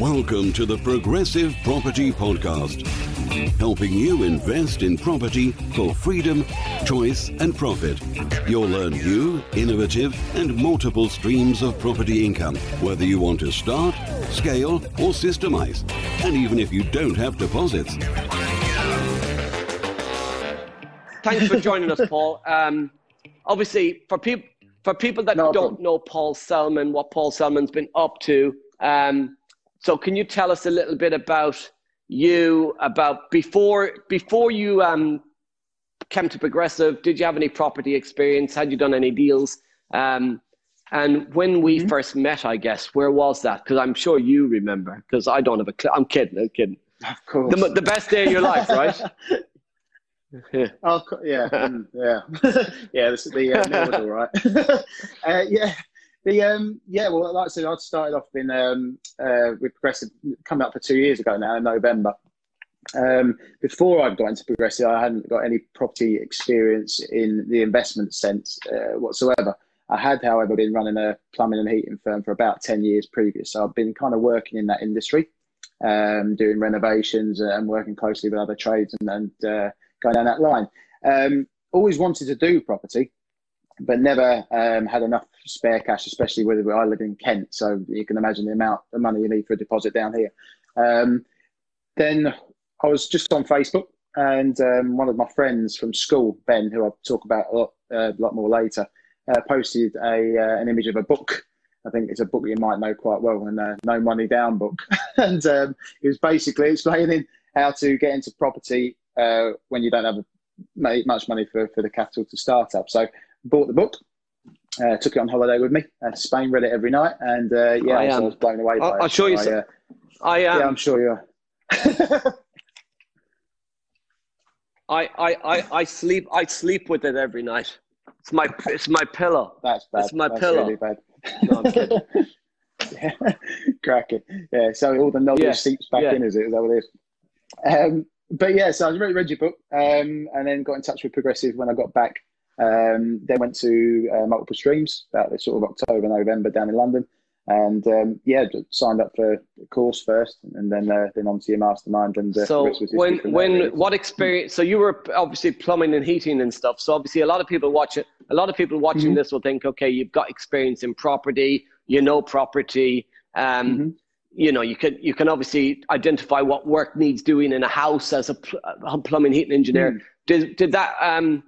Welcome to the Progressive Property Podcast, helping you invest in property for freedom, choice, and profit. You'll learn new, innovative, and multiple streams of property income, whether you want to start, scale, or systemize, and even if you don't have deposits. Thanks for joining us, Paul. Um, obviously, for people for people that No don't know Paul Selman, what Paul Selman's been up to. Um, so, can you tell us a little bit about you? About before before you um, came to Progressive, did you have any property experience? Had you done any deals? Um, and when we Mm-hmm. first met, I guess, where was that? Because I'm sure you remember. Because I don't have a. clue. I'm kidding. I'm kidding. Of course. The, the best day of your life, right? Yeah. Oh, yeah, yeah, yeah. This is the uh, all right. uh, yeah, the um, yeah. Well, like I said, I started off in um, uh, with Progressive coming up for two years ago now in November. Um, before I got into Progressive, I hadn't got any property experience in the investment sense uh, whatsoever. I had, however, been running a plumbing and heating firm for about ten years previous, so I've been kind of working in that industry, um, doing renovations and working closely with other trades and, and uh, going down that line. Um, always wanted to do property, but never um, had enough spare cash, especially where I live in Kent. So you can imagine the amount of money you need for a deposit down here. Um, then I was just on Facebook, and um, one of my friends from school, Ben, who I'll talk about a lot, uh, lot more later, uh, posted a uh, an image of a book. I think it's a book you might know quite well, and uh, No Money Down book. and um, it was basically explaining how to get into property uh, when you don't have much money for, for the capital to start up. So bought the book, uh, took it on holiday with me uh, Spain, read it every night, and uh, yeah, I, I, was, um, I was blown away by it. I'll show you I, some- uh, I um, yeah, I'm sure you're. I, I, I, I sleep I sleep with it every night. It's my it's my pillow. That's bad. It's my That's pillow. Really bad. No, I'm kidding. yeah. Cracking. Yeah. So all the knowledge Yeah, seeps back yeah. in, is it? Is that what it is? Um, but yeah, so I read, read your book, um, and then got in touch with Progressive when I got back. Um, then went to uh, multiple streams about the sort of October, November down in London, and um, yeah, signed up for the course first, and then uh, then on to your mastermind. And uh, So rest was history when when what experience? So you were obviously plumbing and heating and stuff. So obviously a lot of people watch it. A lot of people watching Mhm. this will think, okay, you've got experience in property. You know property. Um, Mhm. You know you can you can obviously identify what work needs doing in a house as a, pl- a plumbing heating engineer. Mm. Did did that? Um,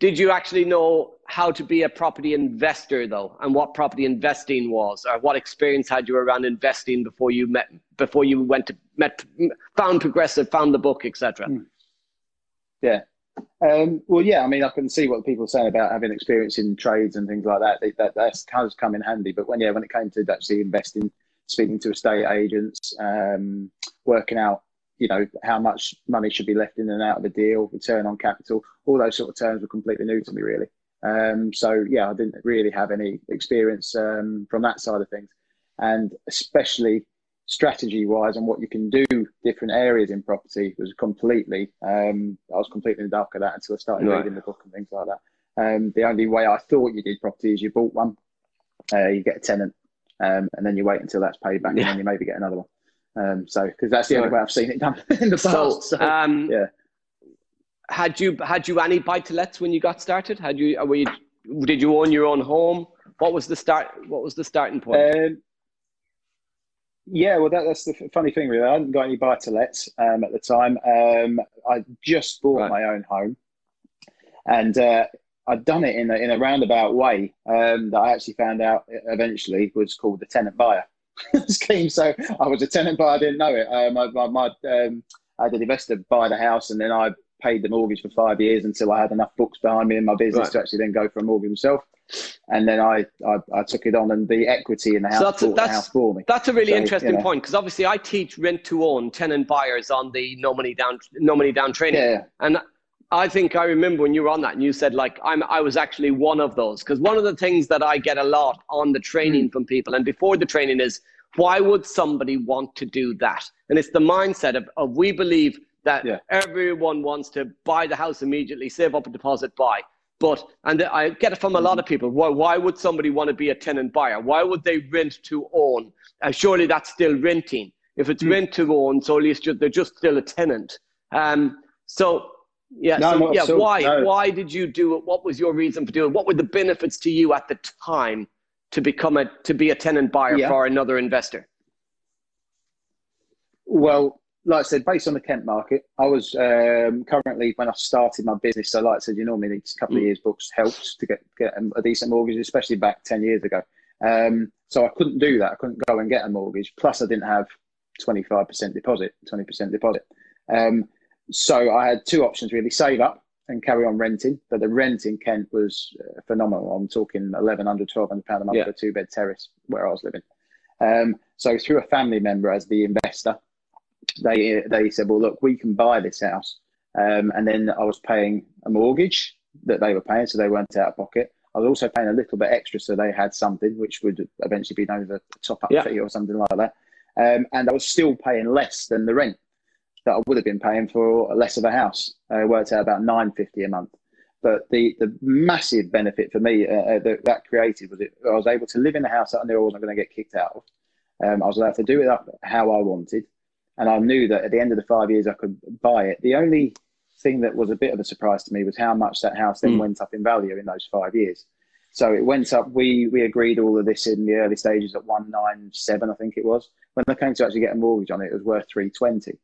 did you actually know how to be a property investor though, and what property investing was, or what experience had you around investing before you met before you went to met found progressive, found the book, etc. Mm. Yeah. Um, well, yeah. I mean, I can see what people saying about having experience in trades and things like that. That that's has come in handy. But when yeah, when it came to actually investing, speaking to estate agents, um, working out, you know, how much money should be left in and out of the deal, return on capital, all those sort of terms were completely new to me, really. Um, so yeah, I didn't really have any experience um, from that side of things, and especially strategy wise and what you can do different areas in property was completely um i was completely in the dark of that until i started Right. reading the book and things like that um the only way i thought you did property is you bought one uh, you get a tenant um and then you wait until that's paid back Yeah. and then you maybe get another one um so because that's the only way i've seen it done in the past so, um, yeah. had you had you any buy to lets when you got started? Had you, were you did you own your own home? What was the start? What was the starting point? Um, yeah, well, that, that's the funny thing, really. I hadn't got any buy to lets um, at the time. Um, I just bought Right. my own home, and uh, I'd done it in a, in a roundabout way um, that I actually found out eventually was called the tenant buyer scheme. So I was a tenant buyer, I didn't know it. Um, I, my, my, um, I had an investor buy the house, and then I paid the mortgage for five years until I had enough books behind me in my business Right. to actually then go for a mortgage myself. And then I, I, I took it on, and the equity in the house So that's- bought the house for me. That's a really So, interesting you know. point because obviously I teach rent to own tenant buyers on the no money down no money down training. Yeah. And I think I remember when you were on that and you said like I'm I was actually one of those because one of the things that I get a lot on the training Mm. from people and before the training is why would somebody want to do that? And it's the mindset of, of we believe that Yeah. everyone wants to buy the house immediately, save up a deposit, buy. But and I get it from a lot of people. Why, why would somebody want to be a tenant buyer? Why would they rent to own? Uh, surely that's still renting. If it's mm. rent to own, so at least they're just still a tenant. Um, so yeah, no, so, yeah. So, why? No. Why did you do it? What was your reason for doing? it? What were the benefits to you at the time to become a to be a tenant buyer yeah. for another investor? Well, like I said, based on the Kent market, I was um, currently when I started my business. So, like I said, you normally need a couple of mm. years books helps to get get a decent mortgage, especially back ten years ago. Um, so I couldn't do that. I couldn't go and get a mortgage. Plus, I didn't have twenty five percent deposit, twenty percent deposit. Um, so I had two options really: save up and carry on renting. But the rent in Kent was uh, phenomenal. I'm talking 1100 1200 pound a month yeah. for a two bed terrace where I was living. Um, so through a family member as the investor they they said, well, look, we can buy this house, um, and then I was paying a mortgage that they were paying, so they weren't out of pocket. I was also paying a little bit extra, so they had something which would eventually be known as a top up yeah. fee or something like that. Um, and I was still paying less than the rent that I would have been paying for less of a house. Uh, worked out about nine fifty a month. But the, the massive benefit for me uh, uh that, that created was it, I was able to live in a house that I knew I wasn't going to get kicked out of. Um, I was allowed to do it up how I wanted and I knew that at the end of the five years I could buy it. The only thing that was a bit of a surprise to me was how much that house then mm. went up in value in those five years. So it went up. We we agreed all of this in the early stages at one nine seven, I think it was. When I came to actually get a mortgage on it, it was worth three twenty.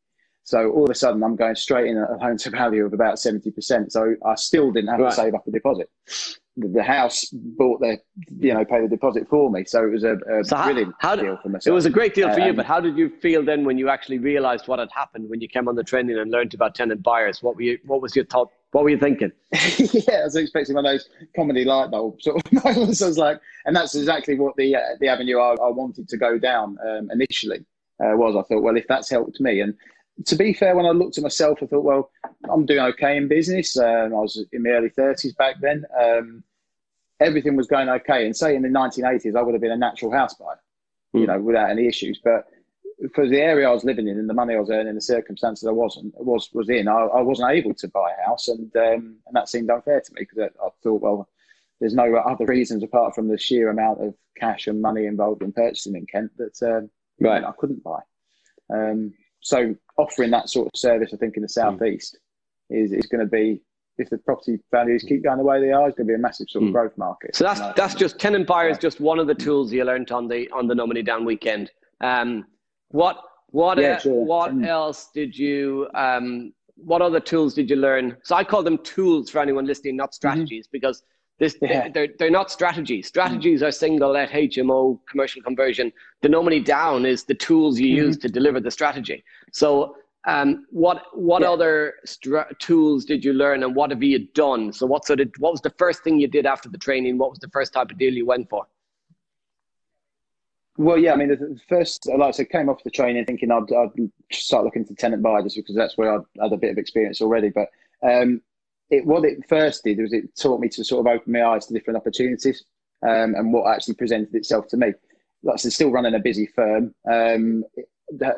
So all of a sudden, I'm going straight in at a loan to value of about seventy percent. So I still didn't have right. to save up a deposit. The house bought the you know pay the deposit for me. So it was a, a so brilliant how, how deal for myself it was a great deal for um, you but how did you feel then when you actually realized what had happened when you came on the training and learned about tenant buyers? What were you what was your thought what were you thinking? Yeah i was expecting one of those comedy light bulb sort of moments. I was like and that's exactly what the uh, the avenue I, I, wanted to go down um, initially uh, was. I thought well if that's helped me and to be fair, when I looked at myself, I thought, well, I'm doing okay in business. Um, I was in my early 30s back then. Um, everything was going okay. And say in the 1980s, I would have been a natural house buyer, mm. you hmm. know, without any issues. But for the area I was living in and the money I was earning, the circumstances I wasn't was was in, I, I wasn't able to buy a house, and um, and that seemed unfair to me because I, I, thought, well, there's no other reasons apart from the sheer amount of cash and money involved in purchasing in Kent that um, right. I couldn't buy. Um, so offering that sort of service, I think, in the hmm. southeast mm. is is going to be if the property values keep going the way they are, it's going to be a massive sort of mm. growth market. So that's that's just tenant buyers, just one of the tools you learned on the on the No Money Down weekend. Um, what what yeah, uh, sure. what mm. else did you um, what other tools did you learn? So I call them tools for anyone listening, not mm-hmm. strategies, mm-hmm. because this yeah. they're they're not strategies. Strategies mm. are single let HMO commercial conversion. The No Money Down is the tools you mm-hmm. use to deliver the strategy. So um, what what yeah. other stra- tools did you learn, and what have you done? So, what sort of what was the first thing you did after the training? What was the first type of deal you went for? Well, yeah, I mean, the first, like I said, came off the training thinking I'd, I'd start looking to tenant buy just because that's where I'd had a bit of experience already. But um, it, what it first did was it taught me to sort of open my eyes to different opportunities um, and what actually presented itself to me. Like I said, still running a busy firm. Um,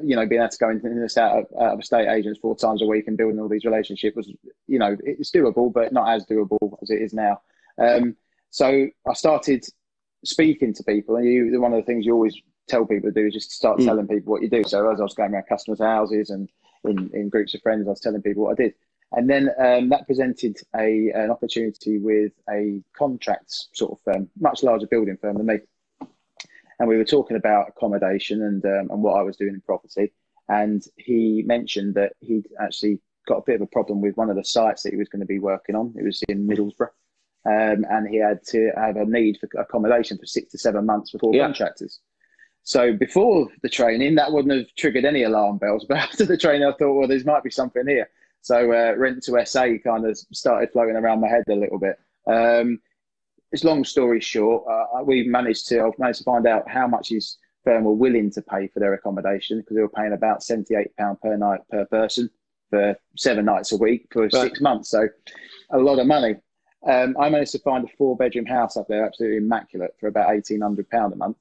you know, being able to go into this out of, out of estate agents four times a week and building all these relationships was, you know, it's doable, but not as doable as it is now. Um, so I started speaking to people, and you, one of the things you always tell people to do is just start mm. telling people what you do. So as I was going around customers' houses and in, in groups of friends, I was telling people what I did. And then um, that presented a, an opportunity with a contracts sort of firm, much larger building firm than me and we were talking about accommodation and um, and what I was doing in property. And he mentioned that he'd actually got a bit of a problem with one of the sites that he was going to be working on. It was in Middlesbrough, um, and he had to have a need for accommodation for six to seven months before yeah. contractors. So before the training, that wouldn't have triggered any alarm bells. But after the training, I thought, well, there might be something here. So uh, rent to SA kind of started floating around my head a little bit. Um, it's long story short, uh, we managed to I've managed to find out how much his firm were willing to pay for their accommodation because they were paying about seventy eight pound per night per person for seven nights a week for six months. So a lot of money. Um, I managed to find a four bedroom house up there, absolutely immaculate, for about eighteen hundred pound a month.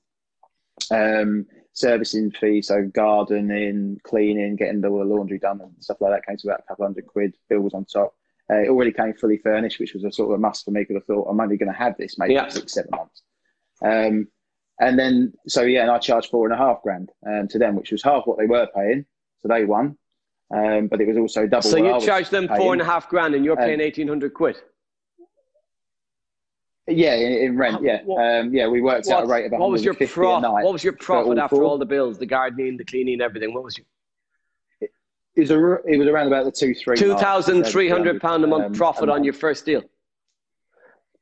Um, servicing fee, so gardening, cleaning, getting the laundry done and stuff like that came to about a couple hundred quid. Bill was on top. Uh, it already came fully furnished, which was a sort of a must for me because I thought I'm only going to have this maybe yeah. six, seven months. Um, and then so yeah, and I charged four and a half grand um, to them, which was half what they were paying, so they won. Um, but it was also double. So you charged them paying. four and a half grand, and you're paying eighteen hundred quid. Yeah, in, in rent. Yeah, What- um, yeah. We worked out a rate of what was your 150 a profit? What was your profit all after four. all the bills, the gardening, the cleaning, everything? What was your It was, a, it was around about the two three. two thousand three hundred pound a month um, profit a on your first deal?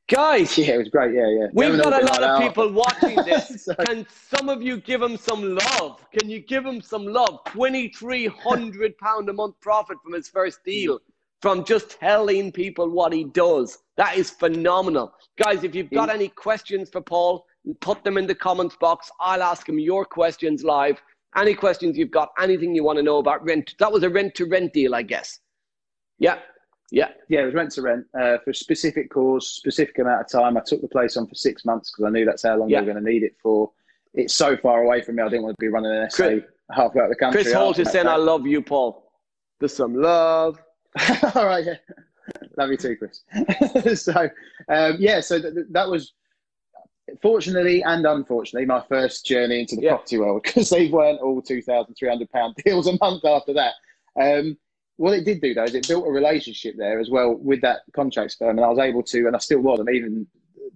Guys, Yeah, it was great. Yeah, yeah. We've got a lot of that. people watching this. Can some of you give him some love? Can you give him some love? Twenty-three hundred pound a month profit from his first deal, from just telling people what he does. That is phenomenal, guys. If you've got any questions for Paul, put them in the comments box. I'll ask him your questions live. Any questions you've got, anything you want to know about rent? That was a rent-to-rent deal, I guess. Yeah, yeah. Yeah, it was rent to rent uh, for a specific cause, specific amount of time. I took the place on for six months because I knew that's how long Yeah. we were going to need it for. It's so far away from me. I didn't want to be running an Chris- SA halfway out the country. Chris Holt is saying, "I love you, Paul." There's some love. All right, yeah. Love you too, Chris. so, um, yeah, so th- th- that was fortunately and unfortunately my first journey into the Yeah. property world because they weren't all two thousand three hundred pound deals a month after that. Um, what it did do though is it built a relationship there as well with that contracts firm, and I was able to, and I still was. And even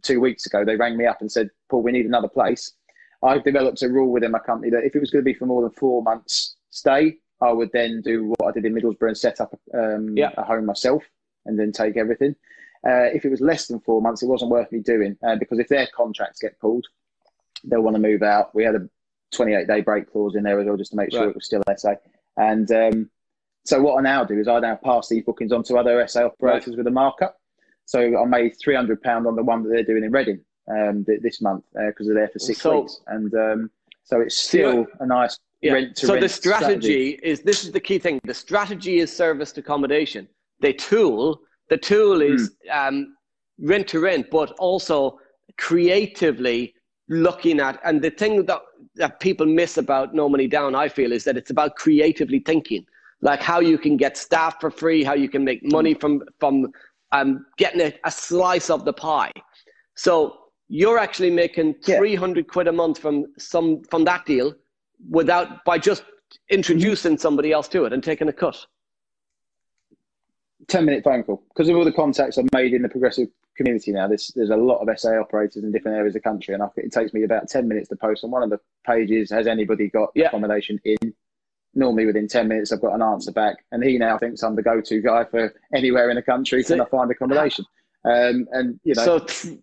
two weeks ago, they rang me up and said, "Paul, we need another place." I've developed a rule within my company that if it was going to be for more than four months stay, I would then do what I did in Middlesbrough and set up um, Yeah. a home myself and then take everything. Uh, if it was less than four months, it wasn't worth me doing uh, because if their contracts get pulled, they'll want to move out. We had a 28 day break clause in there as well just to make sure Right. it was still SA. And um, so what I now do is I now pass these bookings on to other SA operators with a markup. So I made £300 on the one that they're doing in Reading um, th- this month because they're there for six So- weeks. And um, so it's still a nice Yeah. so the strategy, is this is the key thing. The strategy is serviced accommodation. The tool, the tool is Hmm. um, rent to rent, but also creatively looking at. And the thing that that people miss about No Money Down, I feel, is that it's about creatively thinking, like how you can get staff for free, how you can make money from from um, getting a, a slice of the pie. So you're actually making Yeah. 300 quid a month from some from that deal without by just introducing somebody else to it and taking a cut. 10 minute phone call because of all the contacts I've made in the progressive community now. There's there's a lot of SA operators in different areas of the country, and I, it takes me about 10 minutes to post on one of the pages. Has anybody got Yeah. accommodation in? Normally within 10 minutes, I've got an answer back, and he now thinks I'm the go to guy for anywhere in the country. Can I find accommodation? Um, and you know, So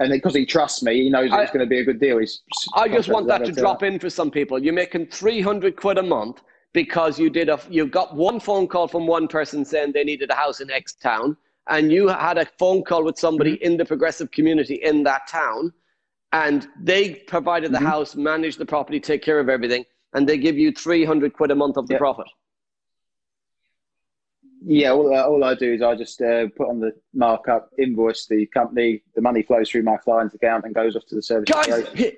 and because he trusts me, he knows I- it's going to be a good deal. He's I just want that to drop in for some people. You're making 300 quid a month because you did a you got one phone call from one person saying they needed a house in X town and you had a phone call with somebody Mm-hmm. in the progressive community in that town and they provided the Mhm. house, managed the property, take care of everything and they give you 300 quid a month of the Yeah. profit. Yeah, all, uh, all I do is I just uh, put on the markup, invoice the company, the money flows through my client's account and goes off to the service. Guys, he,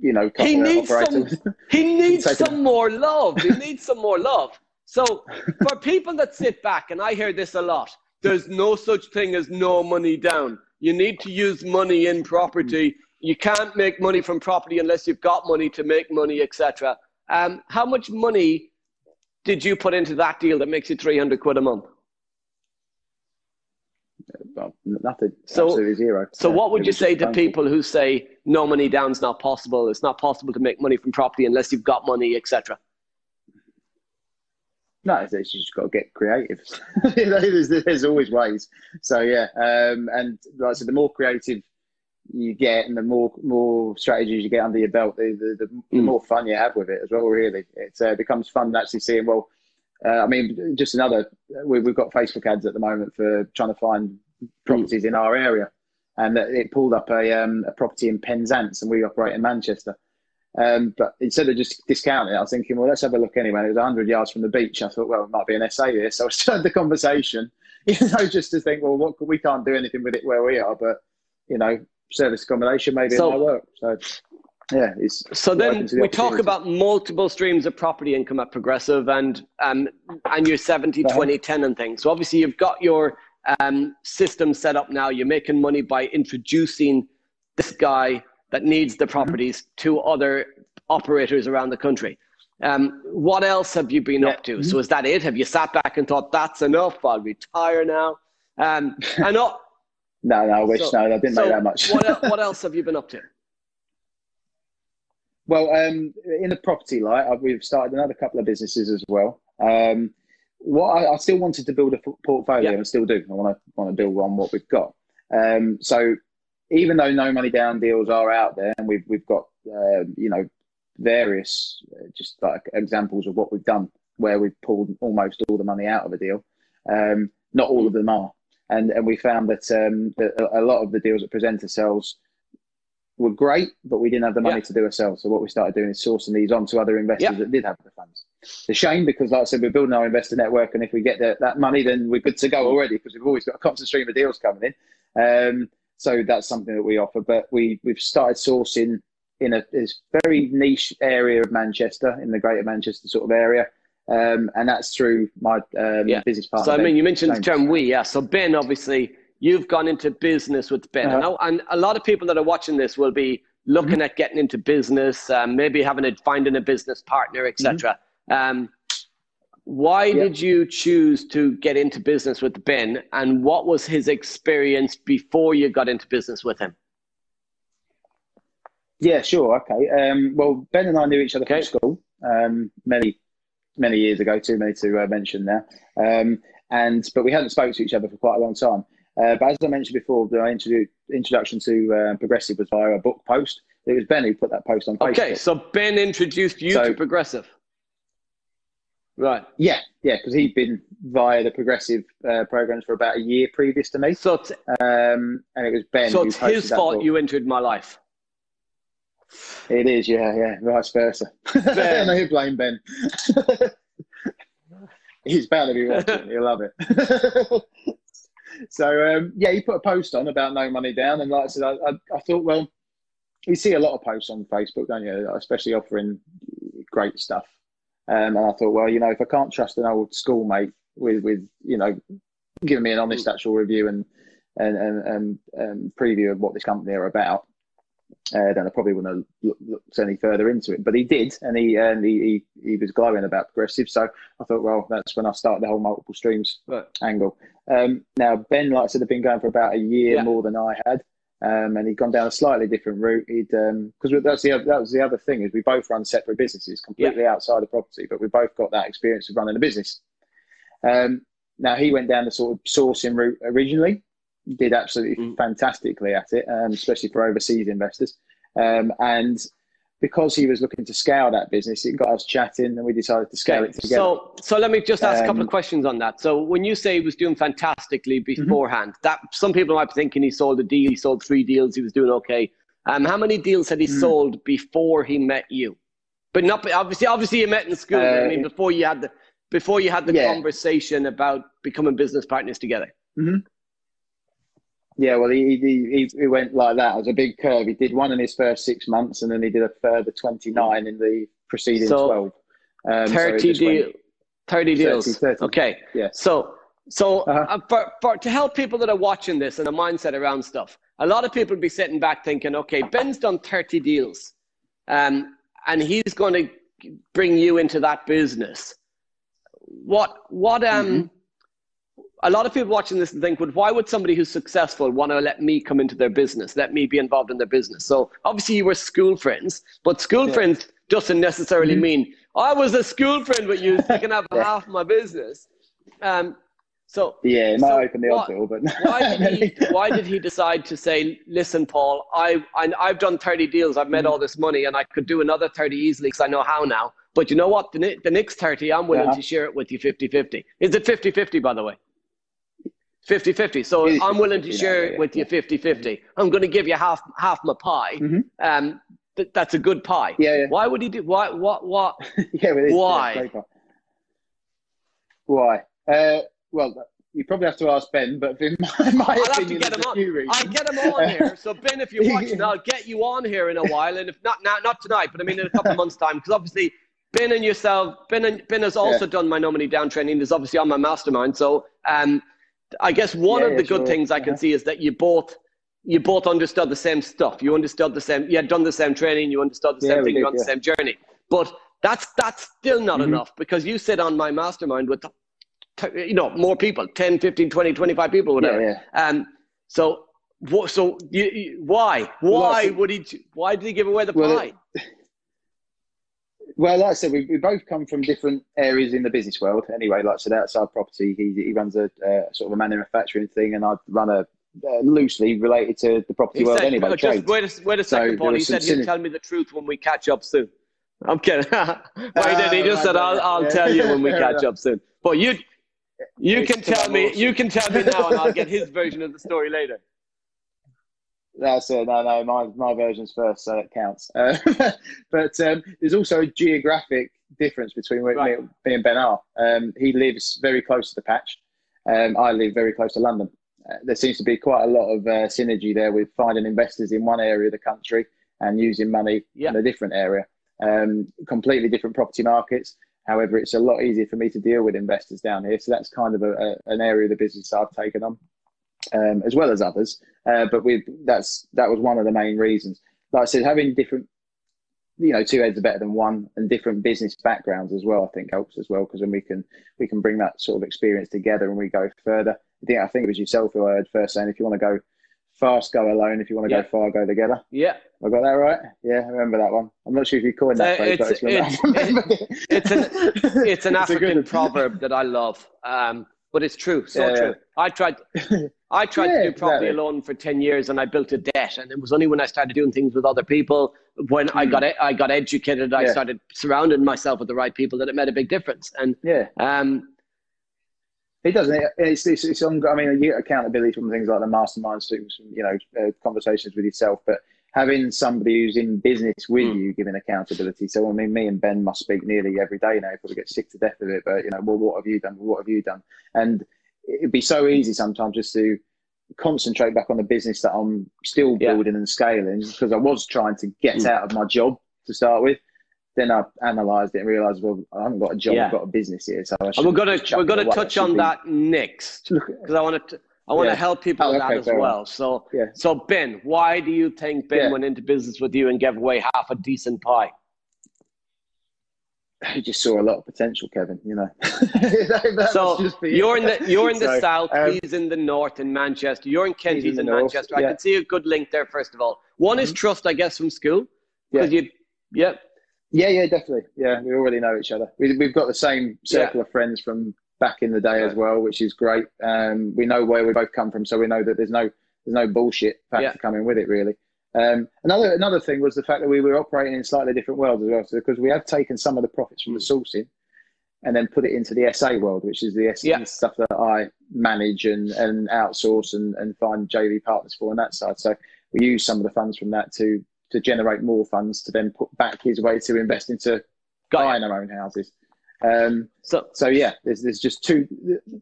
you know, he needs some he needs some more love. He needs some more love. So for people that sit back and i hear this a lot there's no such thing as no money down. You need to use money in property. You can't make money from property unless you've got money to make money etc um, how much money did you put into that deal that makes you 300 quid a month Well, nothing. So- absolutely zero. so Yeah, what would you say to people who say no money down's not possible it's not possible to make money from property unless you've got money etc. No, it's, it's just got to get creative. you know, there's, there's always ways. So yeah, um, and like I said, the more creative you get, and the more more strategies you get under your belt, the the, the, Mm. more fun you have with it as well. Really, it uh, becomes fun actually seeing. Well, uh, I mean, just another. We, we've got Facebook ads at the moment for trying to find properties in our area, and it it pulled up a um, a property in Penzance, and we operate in Manchester. Um, but instead of just discounting it, I was thinking, well, let's have a look anyway. And it was 100 yards from the beach. I thought, well, it might be an SA here. So I started the conversation, you know, just to think, well, what, we can't do anything with it where we are, but, you know, service accommodation, maybe So- it might work. So, yeah, it's So then the we talk about multiple streams of property income at Progressive and um, and your 70, Uh-huh. 20, 10 and things. So obviously you've got your um, system set up now. You're making money by introducing this guy that needs the properties mm-hmm. to other operators around the country. Um, what else have you been yeah. up to? Mm-hmm. So is that it? Have you sat back and thought that's enough? I'll retire now. Um, I know. No, no, I wish so, no, I didn't so that much. what, what else have you been up to? Well, um, in the property light, we've started another couple of businesses as well. Um, what I, I, still wanted to build a portfolio, yeah. and still do. I want to want to build on what we've got. Um, so even though no money down deals are out there, and we've we've got uh, you know various uh, just like examples of what we've done where we've pulled almost all the money out of a deal. Um, not all of them are, and and we found that, um, that a lot of the deals that present themselves were great, but we didn't have the money to do ourselves. So what we started doing is sourcing these on to other investors that did have the funds. It's a shame because, like I said, we're building our investor network, and if we get the, that money, then we're good to go already because we've always got a constant stream of deals coming in. Um, so that's something that we offer. But we we've started sourcing in a this very niche area of Manchester, in the Greater Manchester sort of area. Um, and that's through my um, yeah. business partner. So I mean, you mentioned James. the term "we," yeah. So Ben, obviously, you've gone into business with Ben, uh-huh. and, and, a lot of people that are watching this will be looking mm-hmm. at getting into business, um, maybe having a finding a business partner, etc. Mm-hmm. Um, why yeah. did you choose to get into business with Ben, and what was his experience before you got into business with him? Yeah, sure. Okay. Um, well, Ben and I knew each other okay. from school um, many, many years ago. Too many to uh, mention there. Um, and but we hadn't spoken to each other for quite a long time. Uh, but as I mentioned before, the introduction to uh, Progressive was via a book post. It was Ben who put that post on Facebook. Okay, so Ben introduced you so, to Progressive. Right. Yeah, yeah, because he'd been via the progressive uh, programs for about a year previous to me. So, um, and it was Ben. So it's his fault book. you entered my life. It is, yeah, yeah, vice versa. Ben. no, blame Ben. He's bound to be watching. He'll love it. so um, yeah, he put a post on about no money down, and like I said, I, I, I thought, well, you see a lot of posts on Facebook, don't you? Especially offering great stuff. Um, and I thought, well, you know, if I can't trust an old schoolmate with, with you know, giving me an honest actual review and and and, and, and preview of what this company are about, uh, then I probably wouldn't have looked, looked any further into it. But he did, and he and he, he, he was glowing about progressive. So I thought, well, that's when I started the whole multiple streams right. angle. Um, now Ben, like I said, had been going for about a year yeah. more than I had. Um, and he'd gone down a slightly different route. He'd because um, that's the other, that was the other thing is we both run separate businesses, completely yeah. outside of property, but we both got that experience of running a business. Um, now he went down the sort of sourcing route originally, did absolutely mm. fantastically at it, um, especially for overseas investors, um, and because he was looking to scale that business, it got us chatting, and we decided to scale okay. it together. So, so let me just ask um, a couple of um, questions on that. So, when you say he was doing fantastically mm-hmm. beforehand, mm-hmm. that some people might be thinking he sold a deal, he sold three deals, he was doing okay. Um, how many deals had he mm-hmm. sold before he met you? But not obviously. Obviously, you met in school. Uh, I mean, before you had the before you had the yeah. conversation about becoming business partners together. Mm-hmm. Yeah, well, he, he, he went like that as a big curve. He did one in his first six months, and then he did a further 29 in the preceding so 12. Um, 30, so deal, 30 deals. 30, 30. Okay. Yeah. So, so uh-huh. uh, for, for, to help people that are watching this and a mindset around stuff, a lot of people be sitting back thinking, okay, Ben's done 30 deals, um, and he's going to bring you into that business. What, what, um, mm-hmm a lot of people watching this and think, well, why would somebody who's successful want to let me come into their business, let me be involved in their business? So obviously you were school friends, but school yeah. friends doesn't necessarily mm-hmm. mean I was a school friend with you, you can have yeah. half my business. Um, so yeah, might so open the odds door, but why did he why did he decide to say, listen, Paul, I, I have done thirty deals, I've made mm all this money, and I could do another thirty easily because I know how now. But you know what? The, the next thirty, I'm willing uh-huh. to share it with you 50-50. Is it 50-50, by the way? 50 50. So I'm willing to share it with you 50 50. I'm going to give you half half my pie. Mm-hmm. Um, th- that's a good pie. Yeah, yeah. Why would he do? Why? What? What? yeah, why? Why? Uh, well, you probably have to ask Ben, but in my, my I'll opinion, have to get him on. I'll get him on here. So Ben, if you're watching, I'll get you on here in a while, and if not now, not tonight, but I mean in a couple of months' time, because obviously Ben and yourself, Ben and Ben has also yeah. done my no money down training. Is obviously on my mastermind, so um I guess one yeah, of the yeah, good sure. things I can see is that you both you both understood the same stuff. You understood the same. You had done the same training. You understood the same Yeah, thing. You're did, on the same journey. But that's that's still not Mhm. enough because you sit on my mastermind with, t- you know, more people, 10, 15, 20, 25 people, whatever. Yeah, Um, so, what so you, you, why? Well, Why would he? Why did he give away the Well, pie? Well, like I said, we, we both come from different areas in the business world. Anyway, like I said, outside property, he, he runs a uh, sort of a manufacturing thing, and I run a uh, loosely related to the property world said, anyway. no, just wait a, wait a second, there Paul. He said he'll synergy. tell me the truth when we catch up soon. I'm kidding. Why did he just said, "I'll, I'll yeah. tell you when we catch up soon." But you, you It's can tell me. You can tell me now, and I'll get his version of the story later. That's it. No, no, my, my version's first, so it counts. Uh, but um, there's also a geographic difference between Right. me, me and Ben are. Um, he lives very close to the patch. Um, I live very close to London. Uh, there seems to be quite a lot of uh, synergy there with finding investors in one area of the country and using money Yeah. in a different area. Um, completely different property markets. However, it's a lot easier for me to deal with investors down here. So that's kind of a, a, an area of the business I've taken on, um, as well as others. Uh, but we that's that was one of the main reasons. Like I said, having different, you know, two heads are better than one, and different business backgrounds as well. I think helps as well because then we can we can bring that sort of experience together and we go further. I think I think it was yourself who I heard first saying if you want to go fast, go alone. If you want to Yeah. go far, go together. Yeah, I got that right. Yeah, I remember that one. I'm not sure if you coined that Uh, phrase, it's- it's- it's an- it's an a African proverb that I love, um, but it's true, so Yeah, true. I tried, I tried Yeah, to do property exactly. alone for ten years, and I built a debt. And it was only when I started doing things with other people, when I got e- I got educated, I Hmm. Started surrounding myself with the right people, that it made a big difference. And Yeah, um, it doesn't. It's, it's, it's on, I mean, you get accountability from things like the masterminds, things, you know, uh, conversations with yourself, but having somebody who's in business with Mm. you giving accountability. So, I mean, me and Ben must speak nearly every day now. Probably get sick to death of it, but you know, well, what have you done? What have you done? And it'd be so easy sometimes just to concentrate back on the business that I'm still Yeah. building and scaling because I was trying to get Mm. out of my job to start with. Then I analysed it and realised, well, I haven't got a job, Yeah. I've got a business here. So I and we're gonna we're gonna touch on be- that next because I want to I want to Yeah. help people Oh, okay, that as well. So Yeah. so Ben, why do you think Ben Yeah. went into business with you and gave away half a decent pie? he just saw a lot of potential, Kevin. You know. That So must just be it. you're in the you're in the So, south. um, he's in the north in Manchester. You're in Kent. He's He's, in in, Manchester. I can see a good link there. First of all, one is trust, I guess, from school because you, yeah, Yeah, yeah, definitely. Yeah, we already know each other. We, we've got the same circle of friends from back in the day as well, which is great. Um, we know where we both come from, so we know that there's no there's no bullshit factor Yeah. coming with it, really. Um, another another thing was the fact that we were operating in slightly different worlds as well, so because we have taken some of the profits from the sourcing and then put it into the SA world, which is the SA Yeah. stuff that I manage and, and outsource and, and find JV partners for on that side. So we use some of the funds from that to to generate more funds to then put back his way to invest into got it. buying our own houses. Um, So so yeah, there's there's just two.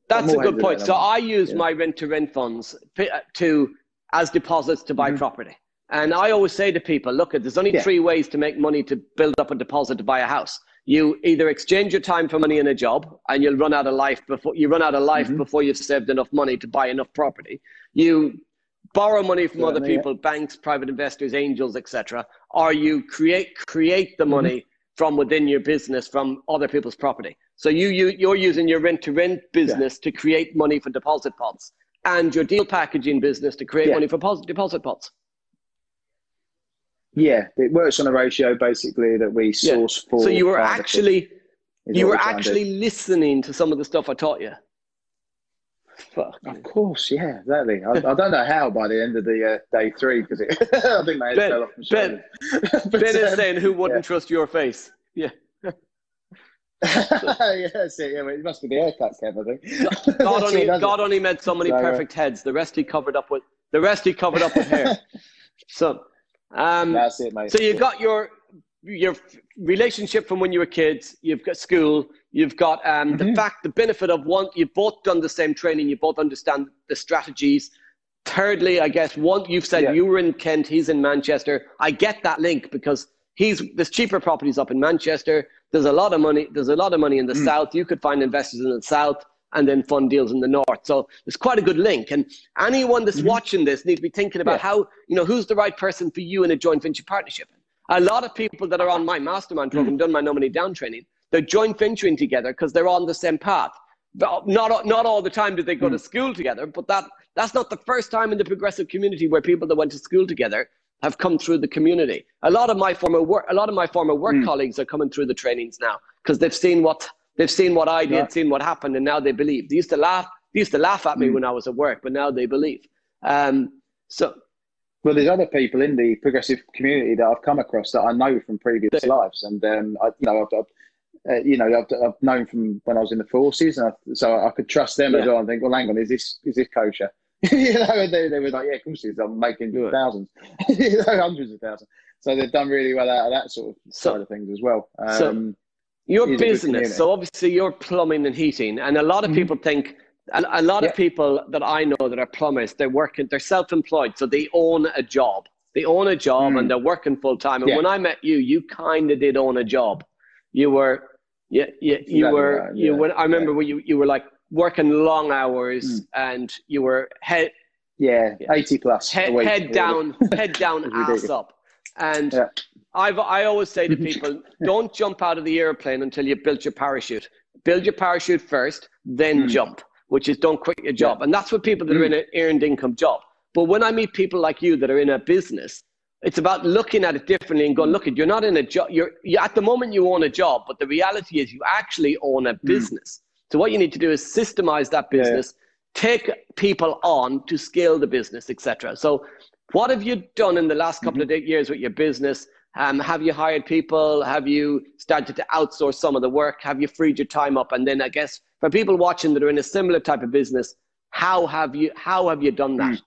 that's a good point. So. I use Yeah. my rent to rent funds uh, to as deposits to buy Mhm. property. And I always say to people, look, there's only Yeah. three ways to make money to build up a deposit to buy a house. You either exchange your time for money in a job, and you'll run out of life before you run out of life Mhm. before you've saved enough money to buy enough property. You borrow money from other Certainly, yeah. people, banks, private investors, angels, etc., or you create create the Mhm. money from within your business from other people's property. So you, you you're using your rent to rent business to create money for deposit pots, and your deal packaging business to create Yeah. money for pos- deposit pots. Yeah, it works on a ratio basically that we Yeah. source for. So you were actually you were we're trying to do. actually listening to some of the stuff I taught you. Fuck. Of course, yeah, exactly. I, I don't know how by the end of the uh, day three because I think my head Ben- fell off my Ben- But, Ben is um, saying, "Who wouldn't trust your face?" Yeah. yeah, that's it. Yeah, it must be the haircut, Kev. I think. God only God only made so many So, perfect heads. The rest he covered up with the rest he covered up with hair. So, um, That's it, mate. so you've got your your relationship from when you were kids. You've got school. You've got um, the Mhm. fact, the benefit of one. You've both done the same training. You both understand the strategies. Thirdly, I guess one you've said Yeah. you were in Kent. He's in Manchester. I get that link because he's there's cheaper properties up in Manchester. There's a lot of money. There's a lot of money in the Mm. south. You could find investors in the south. and then fund deals in the north. So there's quite a good link. And anyone that's mm-hmm. watching this needs to be thinking about yeah. how, you know, who's the right person for you in a joint venture partnership. A lot of people that are on my mastermind program, mm-hmm. done my no money down training, they're joint venturing together because they're on the same path. Not, not all the time did they go mm. to school together, but that, that's not the first time in the progressive community where people that went to school together have come through the community. A lot of my former work, a lot of my former work mm. colleagues are coming through the trainings now because they've seen what they've seen what I did, yeah. seen what happened, and now they believe. They used to laugh. They used to laugh at me mm. when I was at work, but now they believe. Um, so, well, there's other people in the progressive community that I've come across that I know from previous lives, and um, I, you know, I've, I've uh, you know, I've, I've, known from when I was in the forces, and I, so I could trust them yeah. as well. And think, well, hang on, is this is this kosher? you know, they, they were like, yeah, of course it is. I'm making yeah. thousands, you know, hundreds of thousands. So they've done really well out of that sort of so, side of things as well. Um, so your business, so obviously you're plumbing and heating, and a lot of mm-hmm. people think, a, a lot yeah. of people that I know that are plumbers, they're working, they're self-employed, so they own a job. They own a job mm. and they're working full time. And yeah. when I met you, you kind of did own a job. You were, yeah, yeah, you were, right. you were. I remember when you you were like working long hours mm. and you were head yeah, 80 plus head, week, head down head down ass up and yeah. I've, I always say to people don't jump out of the airplane until you've built your parachute build your parachute first then mm. jump which is don't quit your job yeah. and that's what people that mm. are in an earned income job but when I meet people like you that are in a business it's about looking at it differently and going, look, you're not in a job. You're, you're, at the moment you own a job, but the reality is you actually own a mm. business. So what you need to do is systemize that business, yeah. take people on to scale the business, etc. So what have you done in the last couple mm-hmm. of years with your business? Um, have you hired people? Have you started to outsource some of the work? Have you freed your time up? And then I guess for people watching that are in a similar type of business, how have you how have you done that? Mm.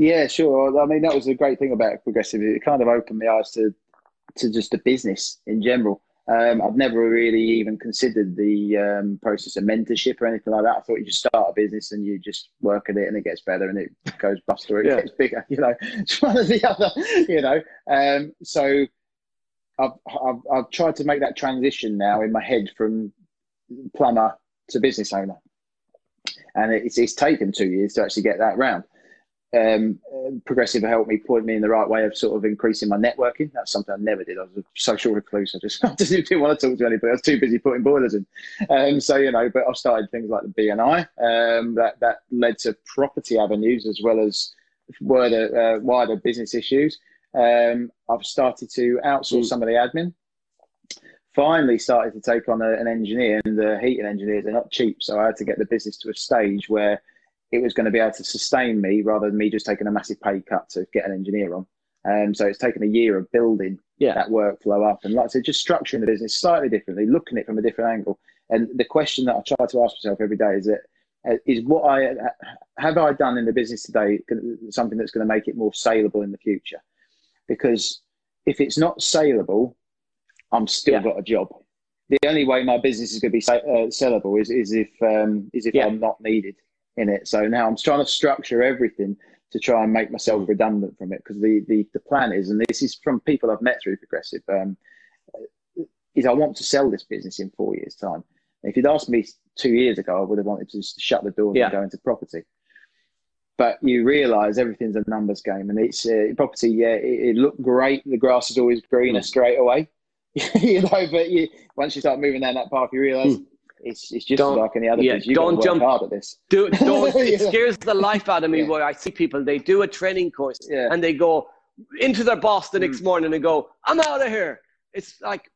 Yeah, sure. I mean, that was a great thing about progressive. It kind of opened my eyes to to just the business in general. Um, I've never really even considered the um, process of mentorship or anything like that. I thought you just start a business and you just work at it and it gets better and it goes bust or it yeah. gets bigger. You know, it's one or the other. You know, um, so I've, I've I've tried to make that transition now in my head from plumber to business owner, and it's it's taken two years to actually get that round um, progressive helped me point me in the right way of sort of increasing my networking. That's something I never did. I was a social recluse. I just, I just didn't want to talk to anybody. I was too busy putting boilers in. Um, so you know, but I started things like the BNI. Um, that that led to property avenues as well as wider uh, wider business issues. Um, I've started to outsource mm. some of the admin. Finally, started to take on a, an engineer, and the heating engineers are not cheap. So I had to get the business to a stage where it was going to be able to sustain me rather than me just taking a massive pay cut to get an engineer on. Um, so it's taken a year of building yeah. that workflow up and like I said, just structuring the business slightly differently, looking at it from a different angle. And the question that I try to ask myself every day is that uh, what I have I done in the business today something that's going to make it more saleable in the future? Because if it's not saleable, I'm still yeah. got a job. The only way my business is going to be uh, sellable is, is if um, is if yeah. I'm not needed in it. So now I'm trying to structure everything to try and make myself redundant from it because the, the, the plan is, and this is from people I've met through Progressive, um, is I want to sell this business in four years' time. If you'd asked me two years ago, I would have wanted to just shut the door yeah. and go into property. But you realise everything's a numbers game, and it's uh, property. Yeah, it, it looked great. The grass is always greener mm. straight away, you know. But you, once you start moving down that path, you realise mm it's, it's just don't, like any other yeah, You've don't jump hard at this. Do, don't, it scares the life out of me yeah. where I see people, they do a training course yeah. and they go into their boss the next mm. morning and go, I'm out of here. It's like,